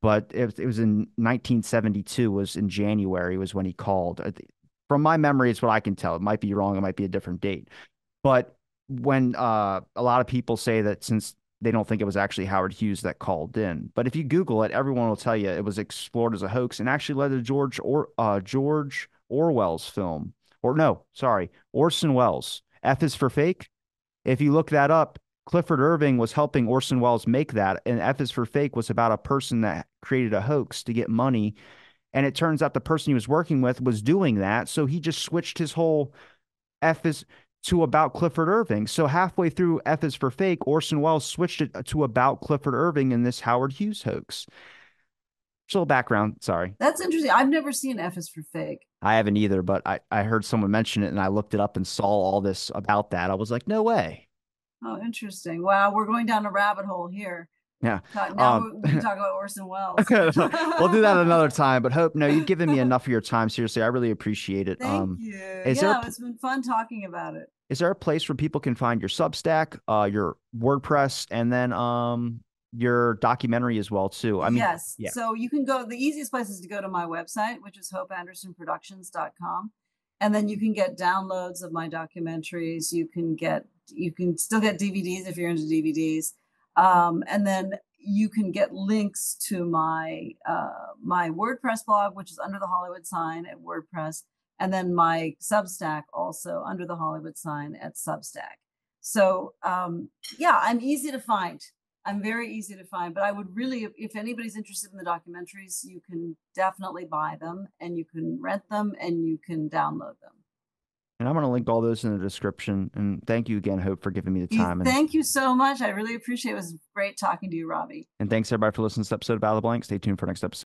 but it, it was in 1972 was in January was when he called. From my memory, it's what I can tell. It might be wrong. It might be a different date. But when uh, a lot of people say that since they don't think it was actually Howard Hughes that called in, but if you Google it, everyone will tell you it was explored as a hoax and actually led to George or uh, George Orwell's film. Or no, sorry, Orson Welles. F is for fake. If you look that up, Clifford Irving was helping Orson Welles make that, and F is for Fake was about a person that created a hoax to get money. And it turns out the person he was working with was doing that. So he just switched his whole F is to about Clifford Irving. So halfway through F is for Fake, Orson Welles switched it to about Clifford Irving in this Howard Hughes hoax. Just a little background. Sorry. That's interesting. I've never seen F is for Fake. I haven't either, but I, I heard someone mention it and I looked it up and saw all this about that. I was like, no way. Oh, interesting. Wow, we're going down a rabbit hole here. Yeah. Now Um, we can (laughs) talk about Orson Welles. we'll do that another (laughs) time. But hope no, you've given me enough of your time. Seriously, I really appreciate it. Thank um, you. is there a yeah, it's been fun talking about it. is there a place where people can find your Substack, uh, your WordPress, and then um your documentary as well too? I mean, yes. yeah. So you can go, the easiest place is to go to my website, which is hopeandersonproductions.com. And then you can get downloads of my documentaries. You can get, you can still get DVDs if you're into DVDs. Um, and then you can get links to my uh, my WordPress blog, which is under the Hollywood sign at WordPress, and then my Substack also under the Hollywood sign at Substack. So um, yeah, I'm easy to find. I'm very easy to find, but I would really, if- if anybody's interested in the documentaries, you can definitely buy them and you can rent them and you can download them. And I'm going to link all those in the description. And thank you again, Hope, for giving me the You- time. And, Thank you so much. I really appreciate it. It was great talking to you, Robbie. and thanks everybody for listening to this episode of Out of the Blank. Stay tuned for next episode.